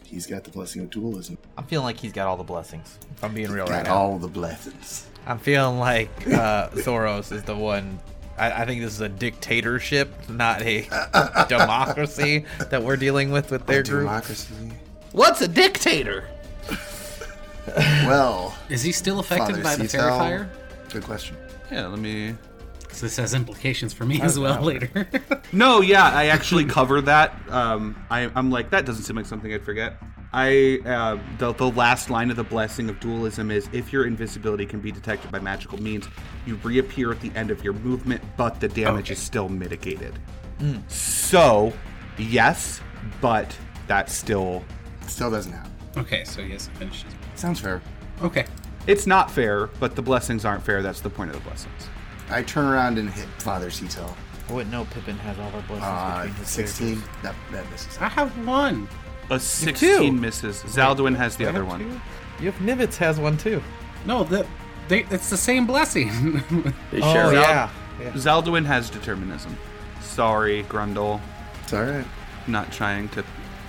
He's got the blessing of dualism. I'm feeling like he's got all the blessings. If I'm being real right Got now. all the blessings. I'm feeling like uh, Thoros is the one. I, I think this is a dictatorship, not a democracy that we're dealing with with their group. Democracy. What's a dictator? Well, Is he still affected Father by the Cetel. faerie fire? Good question. Yeah, let me. 'Cause this has implications for me as well later. No, yeah, I actually cover that. Um, I, I'm like, that doesn't seem like something I'd forget. I uh, the the last line of the blessing of dualism is if your invisibility can be detected by magical means, you reappear at the end of your movement, but the damage is still mitigated. So, yes, but that's still Still doesn't happen. okay, so he hasn't finished his. Sounds fair. Okay. it's not fair, but the blessings aren't fair. That's the point of the blessings. I turn around and hit Father Cetel. I wouldn't know Pippin has all the blessings Uh, between his 16. That, that misses. I have one. A 16 misses. Zaldwin has the other characters. one. You have Nivitz has one too. No, that they, it's the same blessing. They Oh share. yeah. yeah. Zaldwin has determinism. Sorry, Grundle. It's alright. Not trying to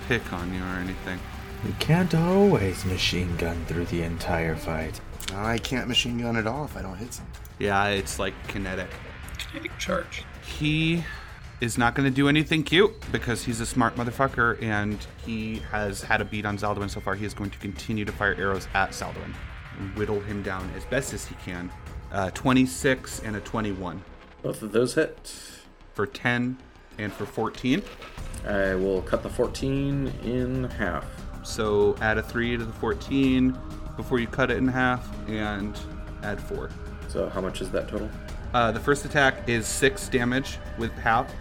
pick on you or anything. You can't always machine gun through the entire fight. I can't machine gun at all if I don't hit something. Yeah, it's like kinetic. Kinetic charge. He is not going to do anything cute because he's a smart motherfucker and he has had a beat on Zaldwin so far. He is going to continue to fire arrows at Zaldwin and whittle him down as best as he can. Uh, 26 and a 21 Both of those hit. for 10 and for 14. I will cut the 14 in half. So add a 3 to the 14 before you cut it in half and add 4. So how much is that total? Uh, the first attack is 6 damage with half.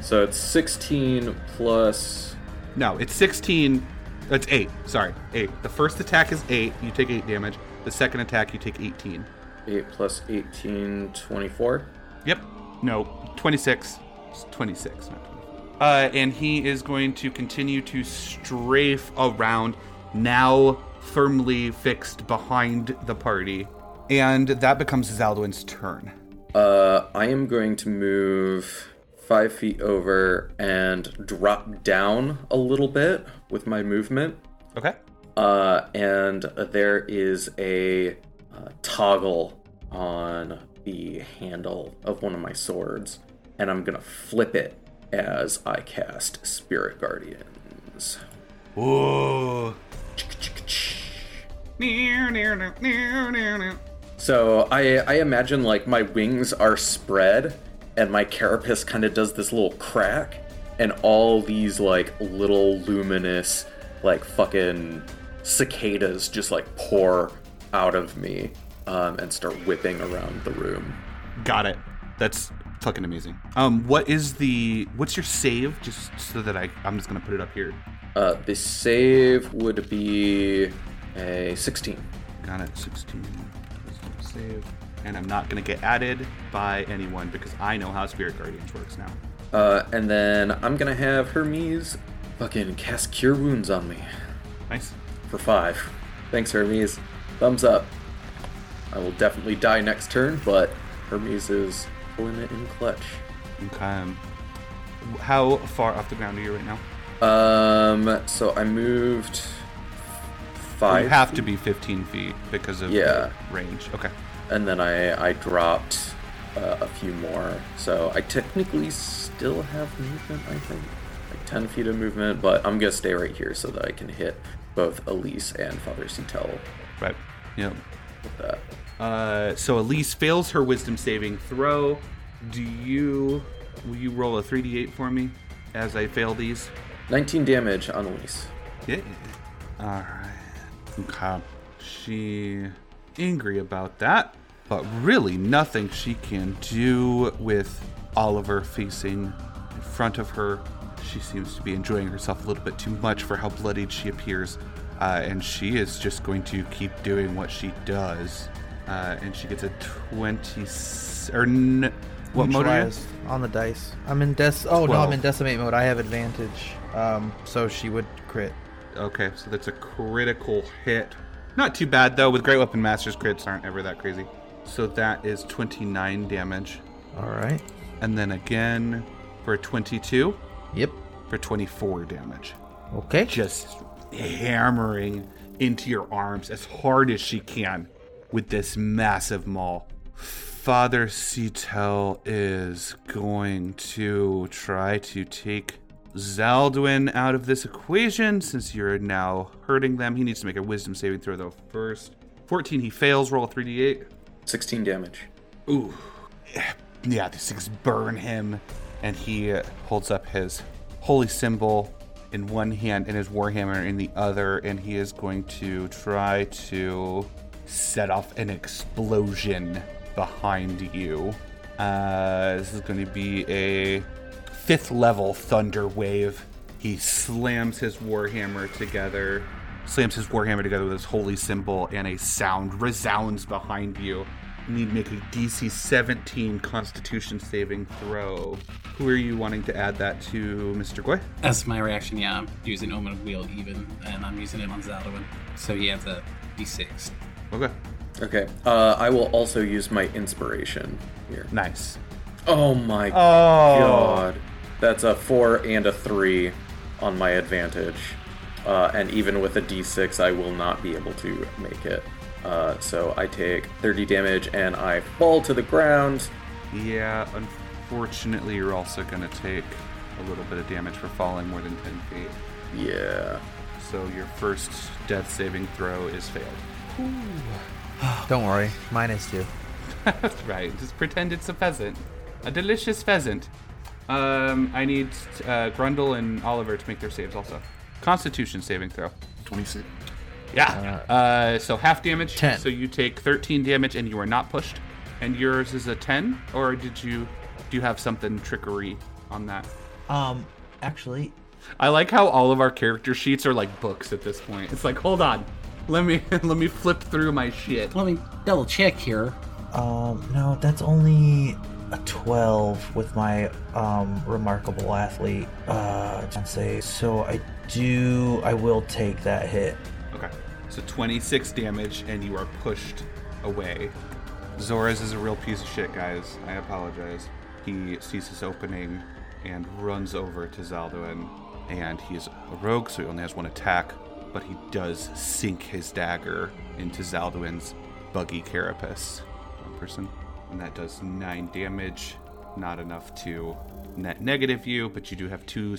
So it's 16 plus. No, it's 16. It's 8. Sorry, 8. The first attack is 8. You take 8 damage. The second attack, you take 18. 8 plus 18, 24. Yep. No, 26. It's 26, not 24. Uh, and he is going to continue to strafe around, now firmly fixed behind the party. And that becomes Zaldwin's turn. Uh, I am going to move five feet over and drop down a little bit with my movement. Okay. Uh, and there is a uh, toggle on the handle of one of my swords, and I'm gonna flip it as I cast Spirit Guardians. Whoa. So I, I imagine like my wings are spread and my carapace kind of does this little crack and all these like little luminous like fucking cicadas just like pour out of me um, and start whipping around the room. Got it. That's fucking amazing. Um, what is the what's your save? Just so that I I'm just gonna put it up here. Uh, the save would be a 16. Got it. 16. Save. And I'm not gonna get added by anyone because I know how Spirit Guardians works now. Uh, and then I'm gonna have Hermes fucking cast Cure Wounds on me. Nice. for five. Thanks, Hermes. Thumbs up. I will definitely die next turn, but Hermes is pulling it in clutch. Okay. How far off the ground are you right now? Um, so I moved five. You have to be 15 feet because of Yeah. the range. Okay. and then I I dropped uh, a few more. So I technically still have movement. I think like ten feet of movement, but I'm gonna stay right here so that I can hit both Elise and Father Cetel Right. Yep. with that. Uh, so Elise fails her wisdom saving throw. Do you will you roll a 3d8 for me as I fail these? 19 damage on Elise. Yeah. All right. Okay. She angry about that, but really nothing she can do with Oliver facing in front of her. She seems to be enjoying herself a little bit too much for how bloodied she appears, uh, and she is just going to keep doing what she does. Uh, and she gets a twenty or n- what mode are you? on the dice. I'm in des. Oh no, I'm in decimate mode. I have advantage. Um, so she would crit. Okay, so that's a critical hit. Not too bad though. With Great Weapon Masters, crits aren't ever that crazy. So that is 29 damage, All right. and then again for 22 Yep. for 24 damage. Okay. Just hammering into your arms as hard as she can with this massive maul. Father Cetel is going to try to take Zaldwin out of this equation since you're now hurting them. He needs to make a wisdom saving throw though first. 14, he fails. Roll a 3d8. 16 damage. Ooh. Yeah, these things burn him. And he holds up his holy symbol in one hand and his warhammer in the other. And he is going to try to set off an explosion behind you. Uh, this is going to be a fifth level thunder wave. He slams his warhammer together, slams his warhammer together with his holy symbol, and a sound resounds behind you. You need to make a DC 17 Constitution saving throw. Who are you wanting to add that to, Mr. Goui? As my reaction, yeah, I'm using Omen of Wheel even, and I'm using it on Zaldwin. So he has a d6. Okay, Okay. Uh, I will also use my inspiration here. nice. Oh my Oh, god. That's a four and a three on my advantage. Uh, and even with a d6, I will not be able to make it. Uh, so I take 30 damage and I fall to the ground. yeah. Unfortunately, you're also going to take a little bit of damage for falling more than 10 feet. Yeah. So your first death saving throw is failed. Don't worry. Mine is too. That's right. Just pretend it's a pheasant. A delicious pheasant. Um, I need uh, Grundle and Oliver to make their saves also. Constitution saving throw. 26. Yeah. Uh, so half damage. 10. So you take 13 damage and you are not pushed. And yours is a 10? Or did you do you have something trickery on that? Um, actually, I like how all of our character sheets are like books at this point. It's like, hold on. Let me let me flip through my shit. Let me double check here. um, no, that's only a 12 with my um remarkable athlete uh say. So I do I will take that hit. Okay. So 26 damage, and you are pushed away. Zoros is a real piece of shit, guys. I apologize. He sees this opening and runs over to Zaldwin. And he is a rogue, so he only has one attack, but he does sink his dagger into Zaldwin's buggy carapace. One person. And that does 9 damage. Not enough to net negative you, but you do have two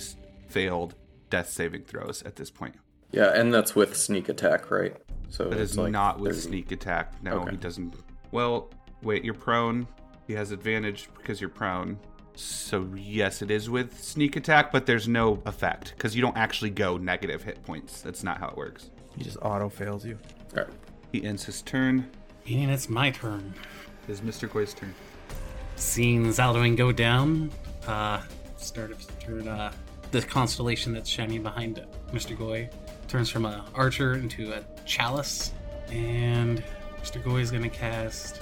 failed death saving throws at this point. Yeah, and that's with sneak attack, right? So That it's is like not with 30. sneak attack. No, Okay. he doesn't. Well, wait, you're prone. He has advantage because you're prone. So, yes, it is with sneak attack, but there's no effect because you don't actually go negative hit points. That's not how it works. He just auto fails you. All right. He ends his turn. Meaning it's my turn. It is Mr. Goui's turn. Seeing Zaldwin go down, uh, start of turn, uh, the constellation that's shining behind it. Mr. Goui turns from a archer into a chalice, and Mr. Goui is going to cast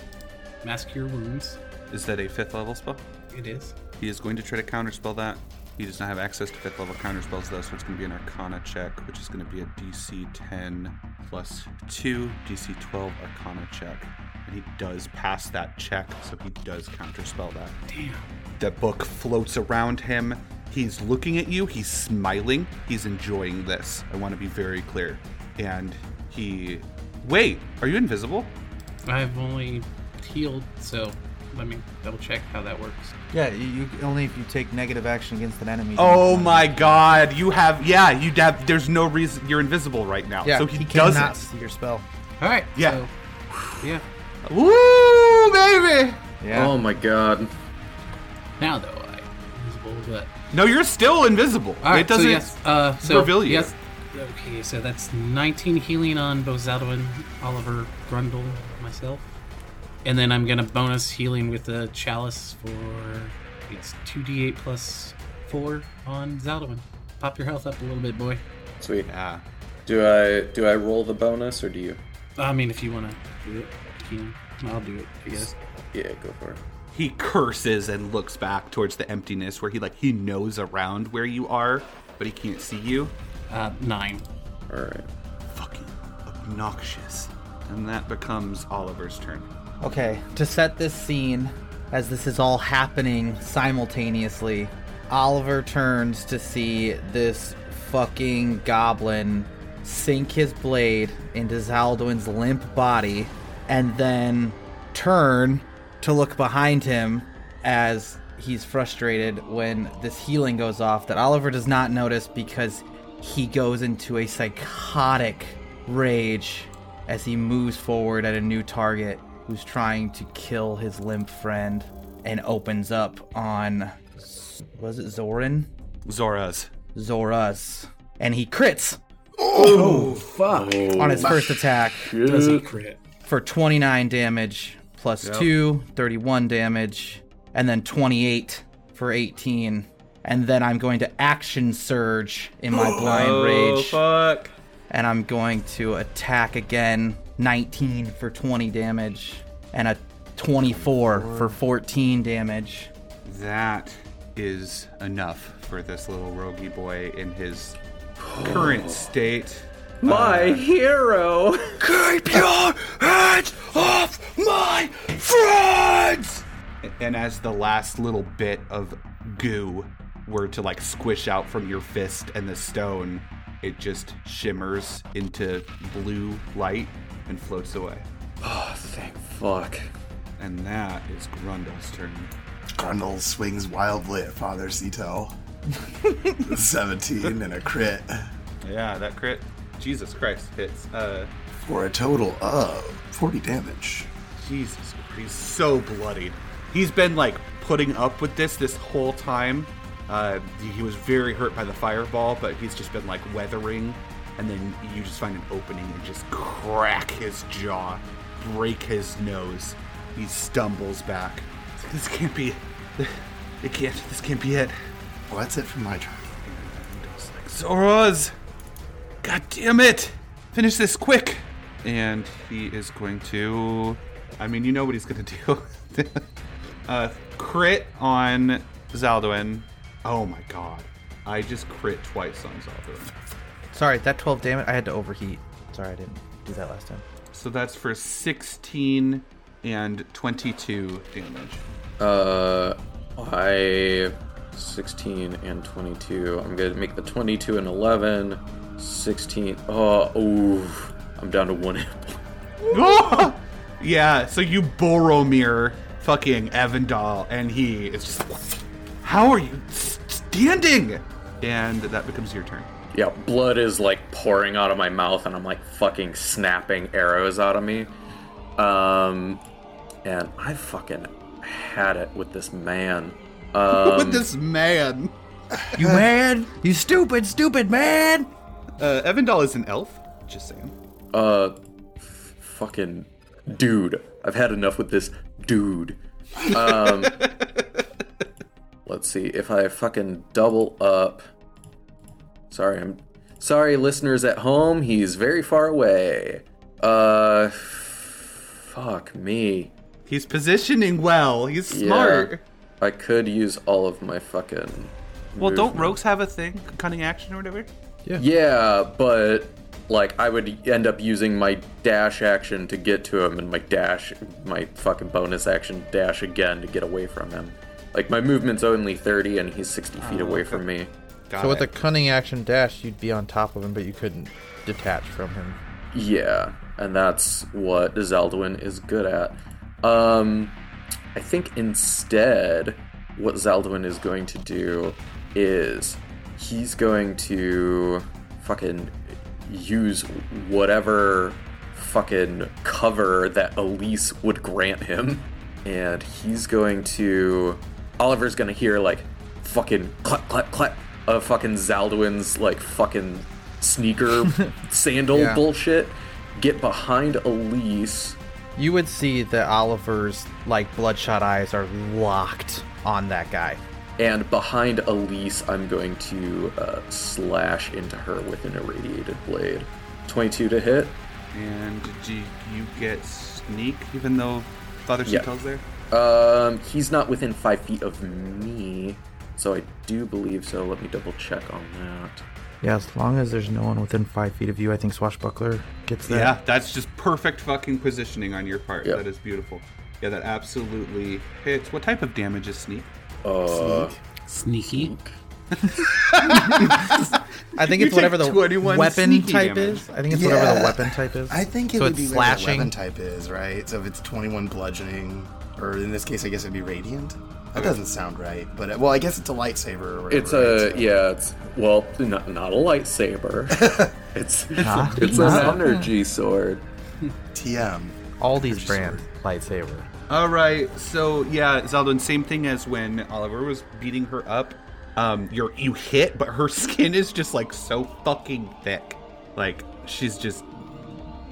Mass Cure Wounds. Is that a fifth level spell? It is. He is going to try to counterspell that. He does not have access to fifth level counterspells though, so it's going to be an Arcana check, which is going to be a DC 10 plus 2, DC 12 Arcana check. And he does pass that check, so he does counterspell that. Damn. The book floats around him. He's looking at you, he's smiling, he's enjoying this. I want to be very clear. And he. Wait, are you invisible? I've only healed, so let me double check how that works. Yeah, you, you only if you take negative action against an enemy. Oh my god, you have. Yeah, you have. There's no reason. You're invisible right now. Yeah, so he, he doesn't. cannot see your spell. All right. Yeah. So, yeah. Woo, baby! Yeah. Oh my god. Now though, I invisible, but No, you're still invisible. all right. it doesn't. so yes. Uh, so reveal you. yes. Okay, so that's 19 healing on Bozaldwin, Oliver, Grundle, myself, and then I'm gonna bonus healing with the chalice for it's 2d8 plus four on Zaldwin. Pop your health up a little bit, boy. Sweet. Yeah. Do I do I roll the bonus or do you? I mean, if you want to do it, you can. I'll do it. I guess. Yeah, go for it. He curses and looks back towards the emptiness where he like he knows around where you are, but he can't see you. Uh, nine. All right. Fucking obnoxious. And that becomes Oliver's turn. Okay, to set this scene, as this is all happening simultaneously, Oliver turns to see this fucking goblin sink his blade into Zaldwin's limp body and then turn to look behind him as he's frustrated when this healing goes off that Oliver does not notice because he goes into a psychotic rage as he moves forward at a new target who's trying to kill his limp friend and opens up on was it Zoran? Zoros. Zoros. And he crits Oh fuck! Oh, on his first attack Does he crit? for 29 damage plus 2, 31 damage, and then 28 for 18. And then I'm going to action surge in my blind oh, rage. fuck. and I'm going to attack again. 19 for 20 damage, and a 24 for 14 damage. That is enough for this little roguey boy in his current state. My uh, hero. Keep your hands off my friends! And as the last little bit of goo were to like squish out from your fist and the stone, it just shimmers into blue light and floats away. Oh, thank fuck. And that is Grundle's turn. Grundle swings wildly at Father Cito. 17 and a crit Yeah, that crit. Jesus Christ hits. Uh, for a total of 40 damage. Jesus, Christ, he's so bloodied. He's been like putting up with this this whole time. Uh, he was very hurt by the fireball, but he's just been like weathering. And then you just find an opening and just crack his jaw, break his nose. He stumbles back. This can't be. It can't. This can't be it. Well, that's it for my turn. Like Zoros. God damn it! Finish this quick. And he is going to. I mean, you know what he's going to do. uh, crit on Zaldwin. Oh my god! I just crit twice on Zaldwin. Sorry, that 12 damage, I had to overheat. Sorry, I didn't do that last time. So that's for 16 and 22 damage. Uh, I 16 and 22. I'm gonna make the 22 and 11. 16. Oh, ooh. I'm down to one hit point. yeah, so you Boromir fucking Evandal, and he is just. How are you standing? And that becomes your turn. Yeah, blood is like pouring out of my mouth, and I'm like fucking snapping arrows out of me. Um, and I fucking had it with this man. Um, With this man. You man! You stupid, stupid man! Uh, Evandal is an elf. Just saying. Uh, f- fucking dude. I've had enough with this dude. Um, let's see if I fucking double up. Sorry, I'm sorry, listeners at home. He's very far away. Uh, fuck me. He's positioning well. He's smart. Yeah, I could use all of my fucking Well, don't rogues have a thing, cunning action or whatever? Yeah, Yeah, but like I would end up using my dash action to get to him, and my dash, my fucking bonus action dash again to get away from him. Like my movement's only thirty, and he's sixty feet away from me. Got So with it. a cunning action dash, you'd be on top of him, but you couldn't detach from him. Yeah, and that's what Zaldwin is good at. Um, I think instead, what Zaldwin is going to do is he's going to fucking use whatever fucking cover that Elise would grant him, and he's going to. Oliver's gonna hear like fucking clap clap clap of fucking Zaldwin's like fucking sneaker sandal Yeah. bullshit. Get behind Elise. You would see that Oliver's like bloodshot eyes are locked on that guy. And behind Elise, I'm going to uh, slash into her with an irradiated blade. 22 to hit. And do you get sneak, even though Father Yeah. Sheetel's there? Um, he's not within five feet of me, so I do believe so. Let me double check on that. Yeah, as long as there's no one within five feet of you, I think Swashbuckler gets there. Yeah, that's just perfect fucking positioning on your part. Yep. That is beautiful. Yeah, that absolutely hits. What type of damage is sneak? Uh, Sneaky. I think it's whatever the weapon type damage. is. I think it's whatever the weapon type is. I think it so would it's be slashing. whatever the weapon type is, right? So if it's 21 bludgeoning, or in this case, I guess it'd be radiant. That doesn't sound right, but uh, well, I guess it's a lightsaber. Or whatever, it's a right? So- yeah. It's well, not not a lightsaber. it's Not- it's not- an energy sword. TM. All these brand lightsaber. All right, so yeah, Zaldwin, same thing as when Oliver was beating her up. Um, you're you hit, but her skin is just like so fucking thick. Like she's just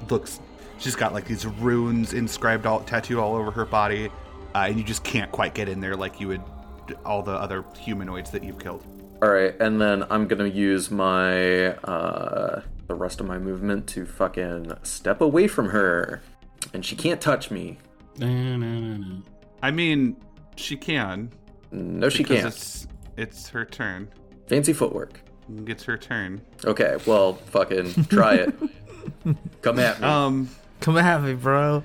looks. She's got like these runes inscribed all tattoo all over her body, uh, and you just can't quite get in there like you would all the other humanoids that you've killed. All right, and then I'm gonna use my uh the rest of my movement to fucking step away from her, and she can't touch me. No, no, no, no. I mean, she can. No, she can't. It's, it's her turn. Fancy footwork. It's her turn. Okay, well, fucking try it. Come at me. Um, Come at me, bro.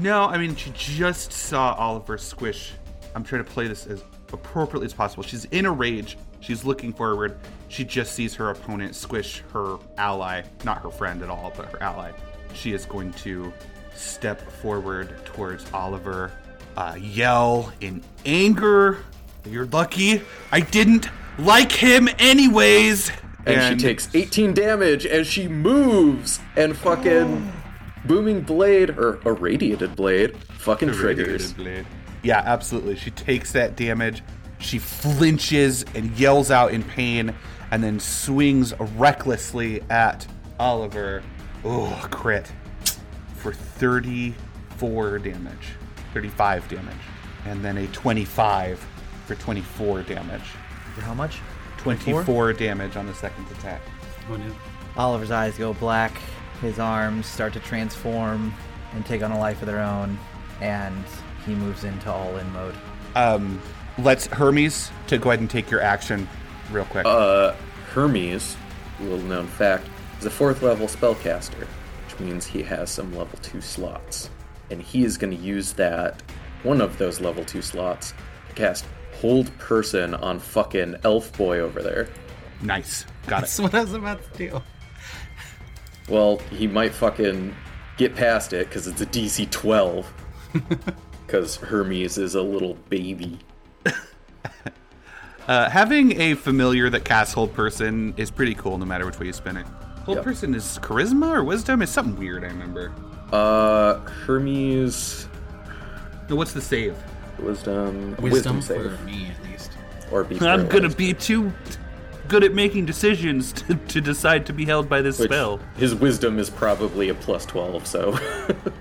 No, I mean she just saw Oliver squish. I'm trying to play this as appropriately as possible. She's in a rage. She's looking forward. She just sees her opponent squish her ally, not her friend at all, but her ally. She is going to step forward towards Oliver, uh, yell in anger. You're lucky. I didn't like him anyways. and, she takes 18 damage as she moves and fucking booming blade or irradiated blade fucking triggers. Irradiated blade. Yeah, absolutely. She takes that damage. She flinches and yells out in pain, and then swings recklessly at Oliver. Oh, crit for 34 damage, 35 damage, and then a 25 for 24 damage. For how much? 24 damage on the second attack. Oh, no. Oliver's eyes go black. His arms start to transform and take on a life of their own, and he moves into all-in mode. Um, let's Hermes to go ahead and take your action real quick. Uh, Hermes, little known fact, is a fourth level spellcaster, which means he has some level two slots. And he is going to use that, one of those level two slots, to cast Hold Person on fucking Elf Boy over there. nice. Got That's it. what I was about to do. Well, he might fucking get past it because it's a DC 12. Because Hermes is a little baby. Uh, having a familiar that casts Hold Person is pretty cool no matter which way you spin it. Hold Yep. Person is charisma or wisdom? It's something weird, I remember. Uh, Hermes, No, what's the save? wisdom, Wisdom, save, for me, at least. or be I'm gonna paralyzed. be too good at making decisions to, to decide to be held by this Which, spell. His wisdom is probably a plus 12, so.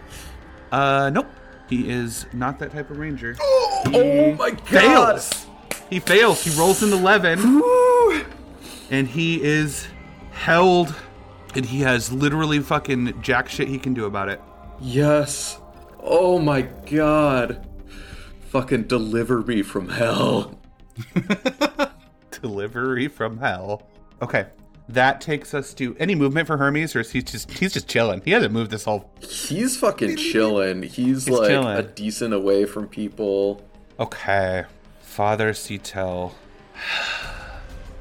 Uh, nope. He is not that type of ranger. oh my god! fails. He fails. He rolls an 11. and he is held. And he has literally fucking jack shit he can do about it. Yes. Oh my god. Fucking deliver me from hell. Delivery from hell. Okay. That takes us to any movement for Hermes, or is he just he's just chilling? He hasn't moved this whole. He's fucking chilling. He's, He's like chilling. a decent away from people. Okay, Father Cetel.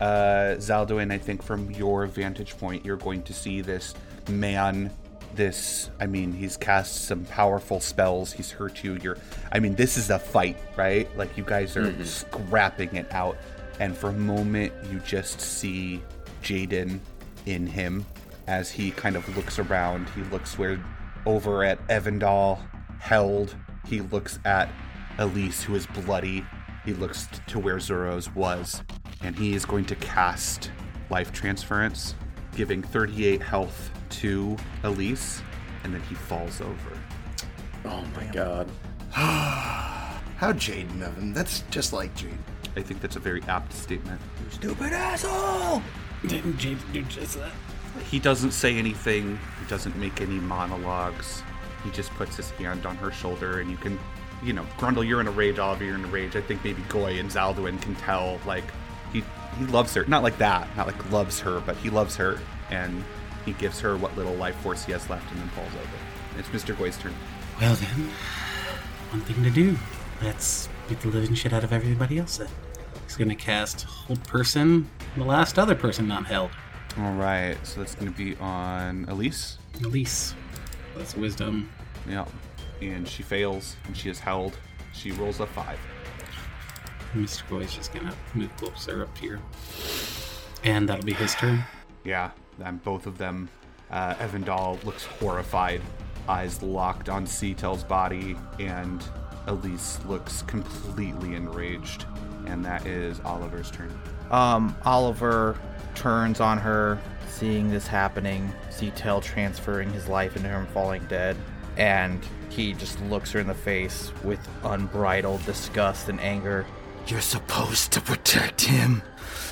Uh, Zaldwin, I think from your vantage point, you're going to see this man. This, I mean, he's cast some powerful spells. He's hurt you. You're, I mean, this is a fight, right? Like you guys are scrapping it out, and for a moment, you just see Jaden in him as he kind of looks around. He looks where over at Evandal held. He looks at Elise, who is bloody. He looks t- to where Zoros was, and he is going to cast Life Transference, giving 38 health to Elise, and then he falls over. Oh my god. How Jaden of him. That's just like Jaden. I think that's a very apt statement. You stupid asshole! Didn't Jaden do just that? He doesn't say anything, he doesn't make any monologues. He just puts his hand on her shoulder, and you can, you know, Grundle, you're in a rage, Oliver, you're in a rage. I think maybe Goui and Zaldwin can tell, like, he, he loves her. Not like that, not like loves her, but he loves her, and he gives her what little life force he has left and then falls over. It's Mr. Goui's turn. Well then, one thing to do. Let's beat the living shit out of everybody else then. He's gonna cast Hold Person, the last other person not held. All right, so that's going to be on Elise. Elise. That's wisdom. Yeah, and she fails, and she is held. She rolls a five. Mr. Boy's just gonna move closer up here. And that'll be his turn. Yeah, and both of them. Uh, Evandal looks horrified, eyes locked on Cetel's body, and Elise looks completely enraged. And that is Oliver's turn. Um, Oliver turns on her, seeing this happening, Cetel transferring his life into him falling dead, and he just looks her in the face with unbridled disgust and anger. You're supposed to protect him,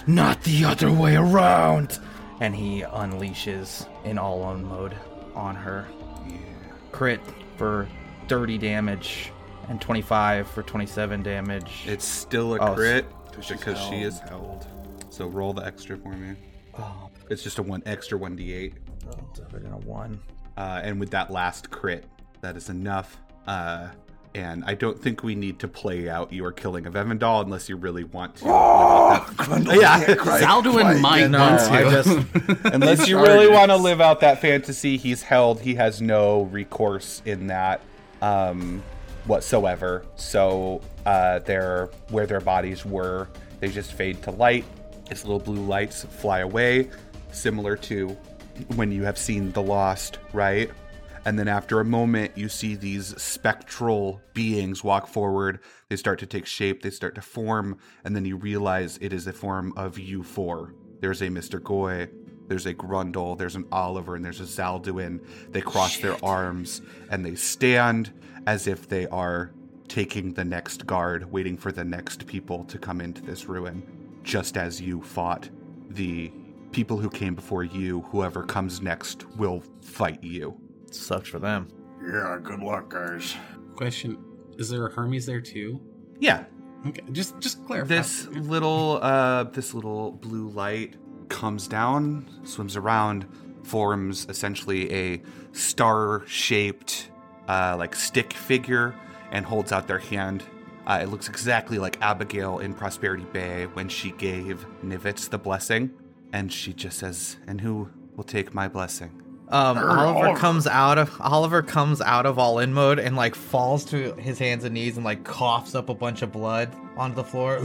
not the other way around. And he unleashes in all on mode on her. Crit for 30 damage and 25 for 27 damage. It's still a Oh, crit she's because she is held. So roll the extra for me. oh, It's just a one extra 1d8. better than a one. Uh, and with that last crit, that is enough. Uh, and I don't think we need to play out your killing of Evandal unless you really want to. yeah, Zaldwin might No, want to. Just unless you really want to live out that fantasy, he's held. He has no recourse in that um, whatsoever. So uh, they're where their bodies were. They just fade to light. Its little blue lights fly away, similar to when you have seen The Lost, right? And then after a moment, you see these spectral beings walk forward. They start to take shape, they start to form, and then you realize it is a form of you four. There's a Mr. Goui, there's a Grundle, there's an Oliver, and there's a Zaldwin. They cross their arms and they stand as if they are taking the next guard, waiting for the next people to come into this ruin, just as you fought the people who came before you. Whoever comes next will fight you. sucks for them. Yeah, good luck, guys. Question: Is there a Hermes there too? Yeah, Okay, just just clarify. this little uh this little blue light comes down swims around forms essentially a star shaped uh like stick figure and holds out their hand uh, it looks exactly like abigail in prosperity bay when she gave nivitz the blessing and she just says and who will take my blessing Um, Oliver Oliver. comes out of Oliver comes out of all in mode and like falls to his hands and knees and like coughs up a bunch of blood onto the floor.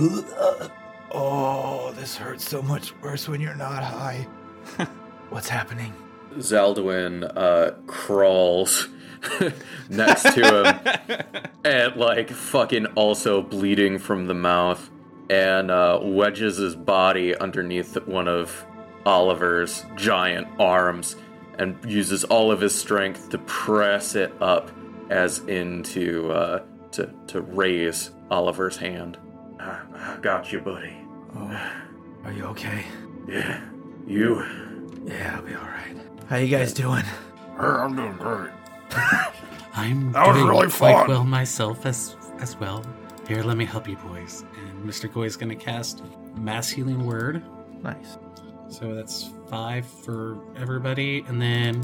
Oh, this hurts so much worse when you're not high. What's happening? Zaldwin uh, crawls next to him and like fucking also bleeding from the mouth and uh, wedges his body underneath one of Oliver's giant arms and uses all of his strength to press it up as into uh, to to raise Oliver's hand. I, I got you, buddy. Are you okay? Yeah, you. Yeah, I'll be all right. How you guys doing? Hey, I'm doing great. I'm That was doing really quite fun. well myself as as well. Here, let me help you, boys. And Mr. Goui is gonna cast mass healing word. Nice. So that's five for everybody, and then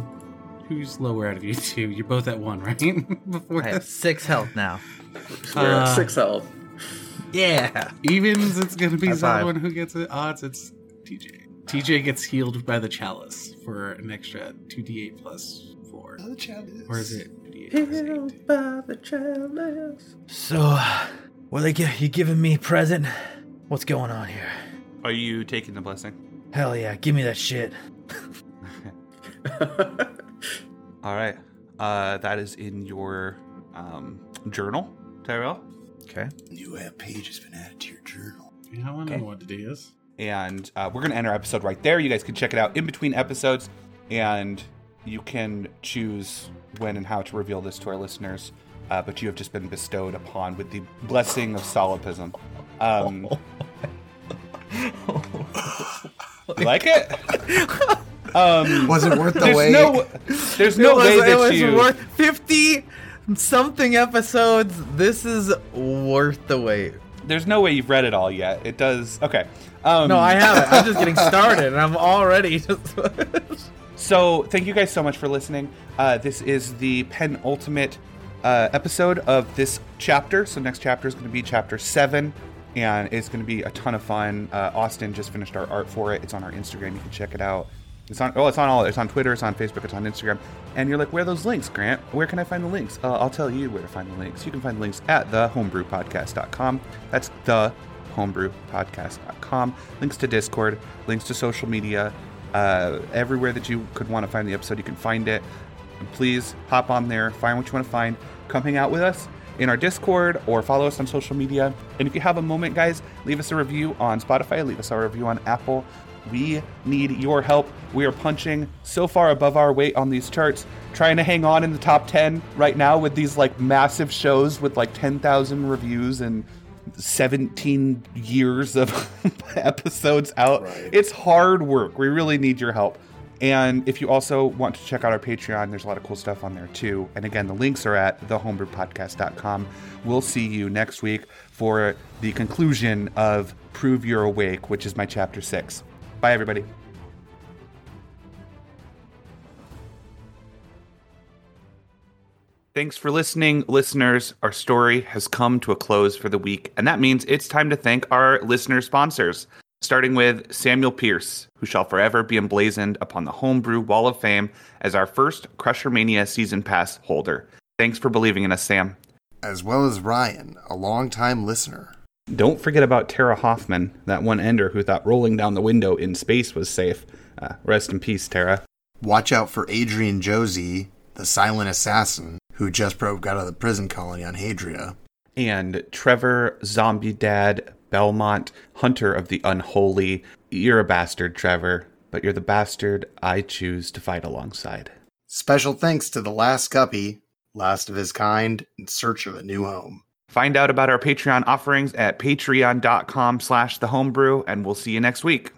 who's lower out of you two? You're both at one, right? Before I have six health now. We're Uh, at six health. Yeah. evens, it's gonna be High five. someone who gets it. Odds, it's TJ. TJ gets healed by the chalice for an extra two d8 plus four, or is it 2d8 plus? Healed by the chalice. So, what they give you giving me present? What's going on here? Are you taking the blessing? Hell yeah, give me that shit. All right. Uh, that is in your um, journal, Tyrell. Okay. New app page has been added to your journal. Yeah, I want to Okay. know what it is. and uh, we're going to end our episode right there. You guys can check it out in between episodes, and you can choose when and how to reveal this to our listeners. Uh, but you have just been bestowed upon with the blessing of solipsism. Um, you like it? Um, Was it worth the there's wait? no, there's no it was, way it that was you. worth 50 something episodes. This is worth the wait. there's no way you've read it all yet. It does. Okay. Um, No, I haven't. I'm just getting started and I'm already just. So, thank you guys so much for listening. Uh, this is the penultimate uh, episode of this chapter. So, next chapter is going to be chapter seven, and it's going to be a ton of fun. Uh, Austin just finished our art for it. It's on our Instagram. You can check it out. It's on. Oh, it's on all. It's on Twitter. It's on Facebook. It's on Instagram. And you're like, where are those links, Grant? Where can I find the links? Uh, I'll tell you where to find the links. You can find the links at thehomebrewpodcast.com. That's the homebrewpodcast.com. Links to Discord, links to social media, uh, everywhere that you could want to find the episode, you can find it. And please hop on there, find what you want to find, come hang out with us in our Discord or follow us on social media. And if you have a moment, guys, leave us a review on Spotify, leave us a review on Apple. We need your help. We are punching so far above our weight on these charts, trying to hang on in the top 10 right now with these like massive shows with like 10,000 reviews and 17 years of episodes out. It's hard work. We really need your help. And if you also want to check out our Patreon, there's a lot of cool stuff on there too. And again, the links are at thehomebrewpodcast.com. We'll see you next week for the conclusion of Prove You're Awake, which is my chapter six. Bye, everybody. Thanks for listening, listeners. Our story has come to a close for the week, and that means it's time to thank our listener sponsors, starting with Samuel Pierce, who shall forever be emblazoned upon the Homebrew Wall of Fame as our first Crusher Mania season pass holder. Thanks for believing in us, Sam. As well as Ryan, a longtime listener. Don't forget about Tara Hoffman, that one ender who thought rolling down the window in space was safe. Uh, rest in peace, Tara. Watch out for Adrian Josie, the silent assassin who just broke out of the prison colony on Hadria. and Trevor Zombie Dad Belmont, hunter of the unholy. You're a bastard, Trevor, but you're the bastard I choose to fight alongside. Special thanks to the last guppy, last of his kind, in search of a new home. Find out about our Patreon offerings at patreon.com slash the homebrew, and we'll see you next week.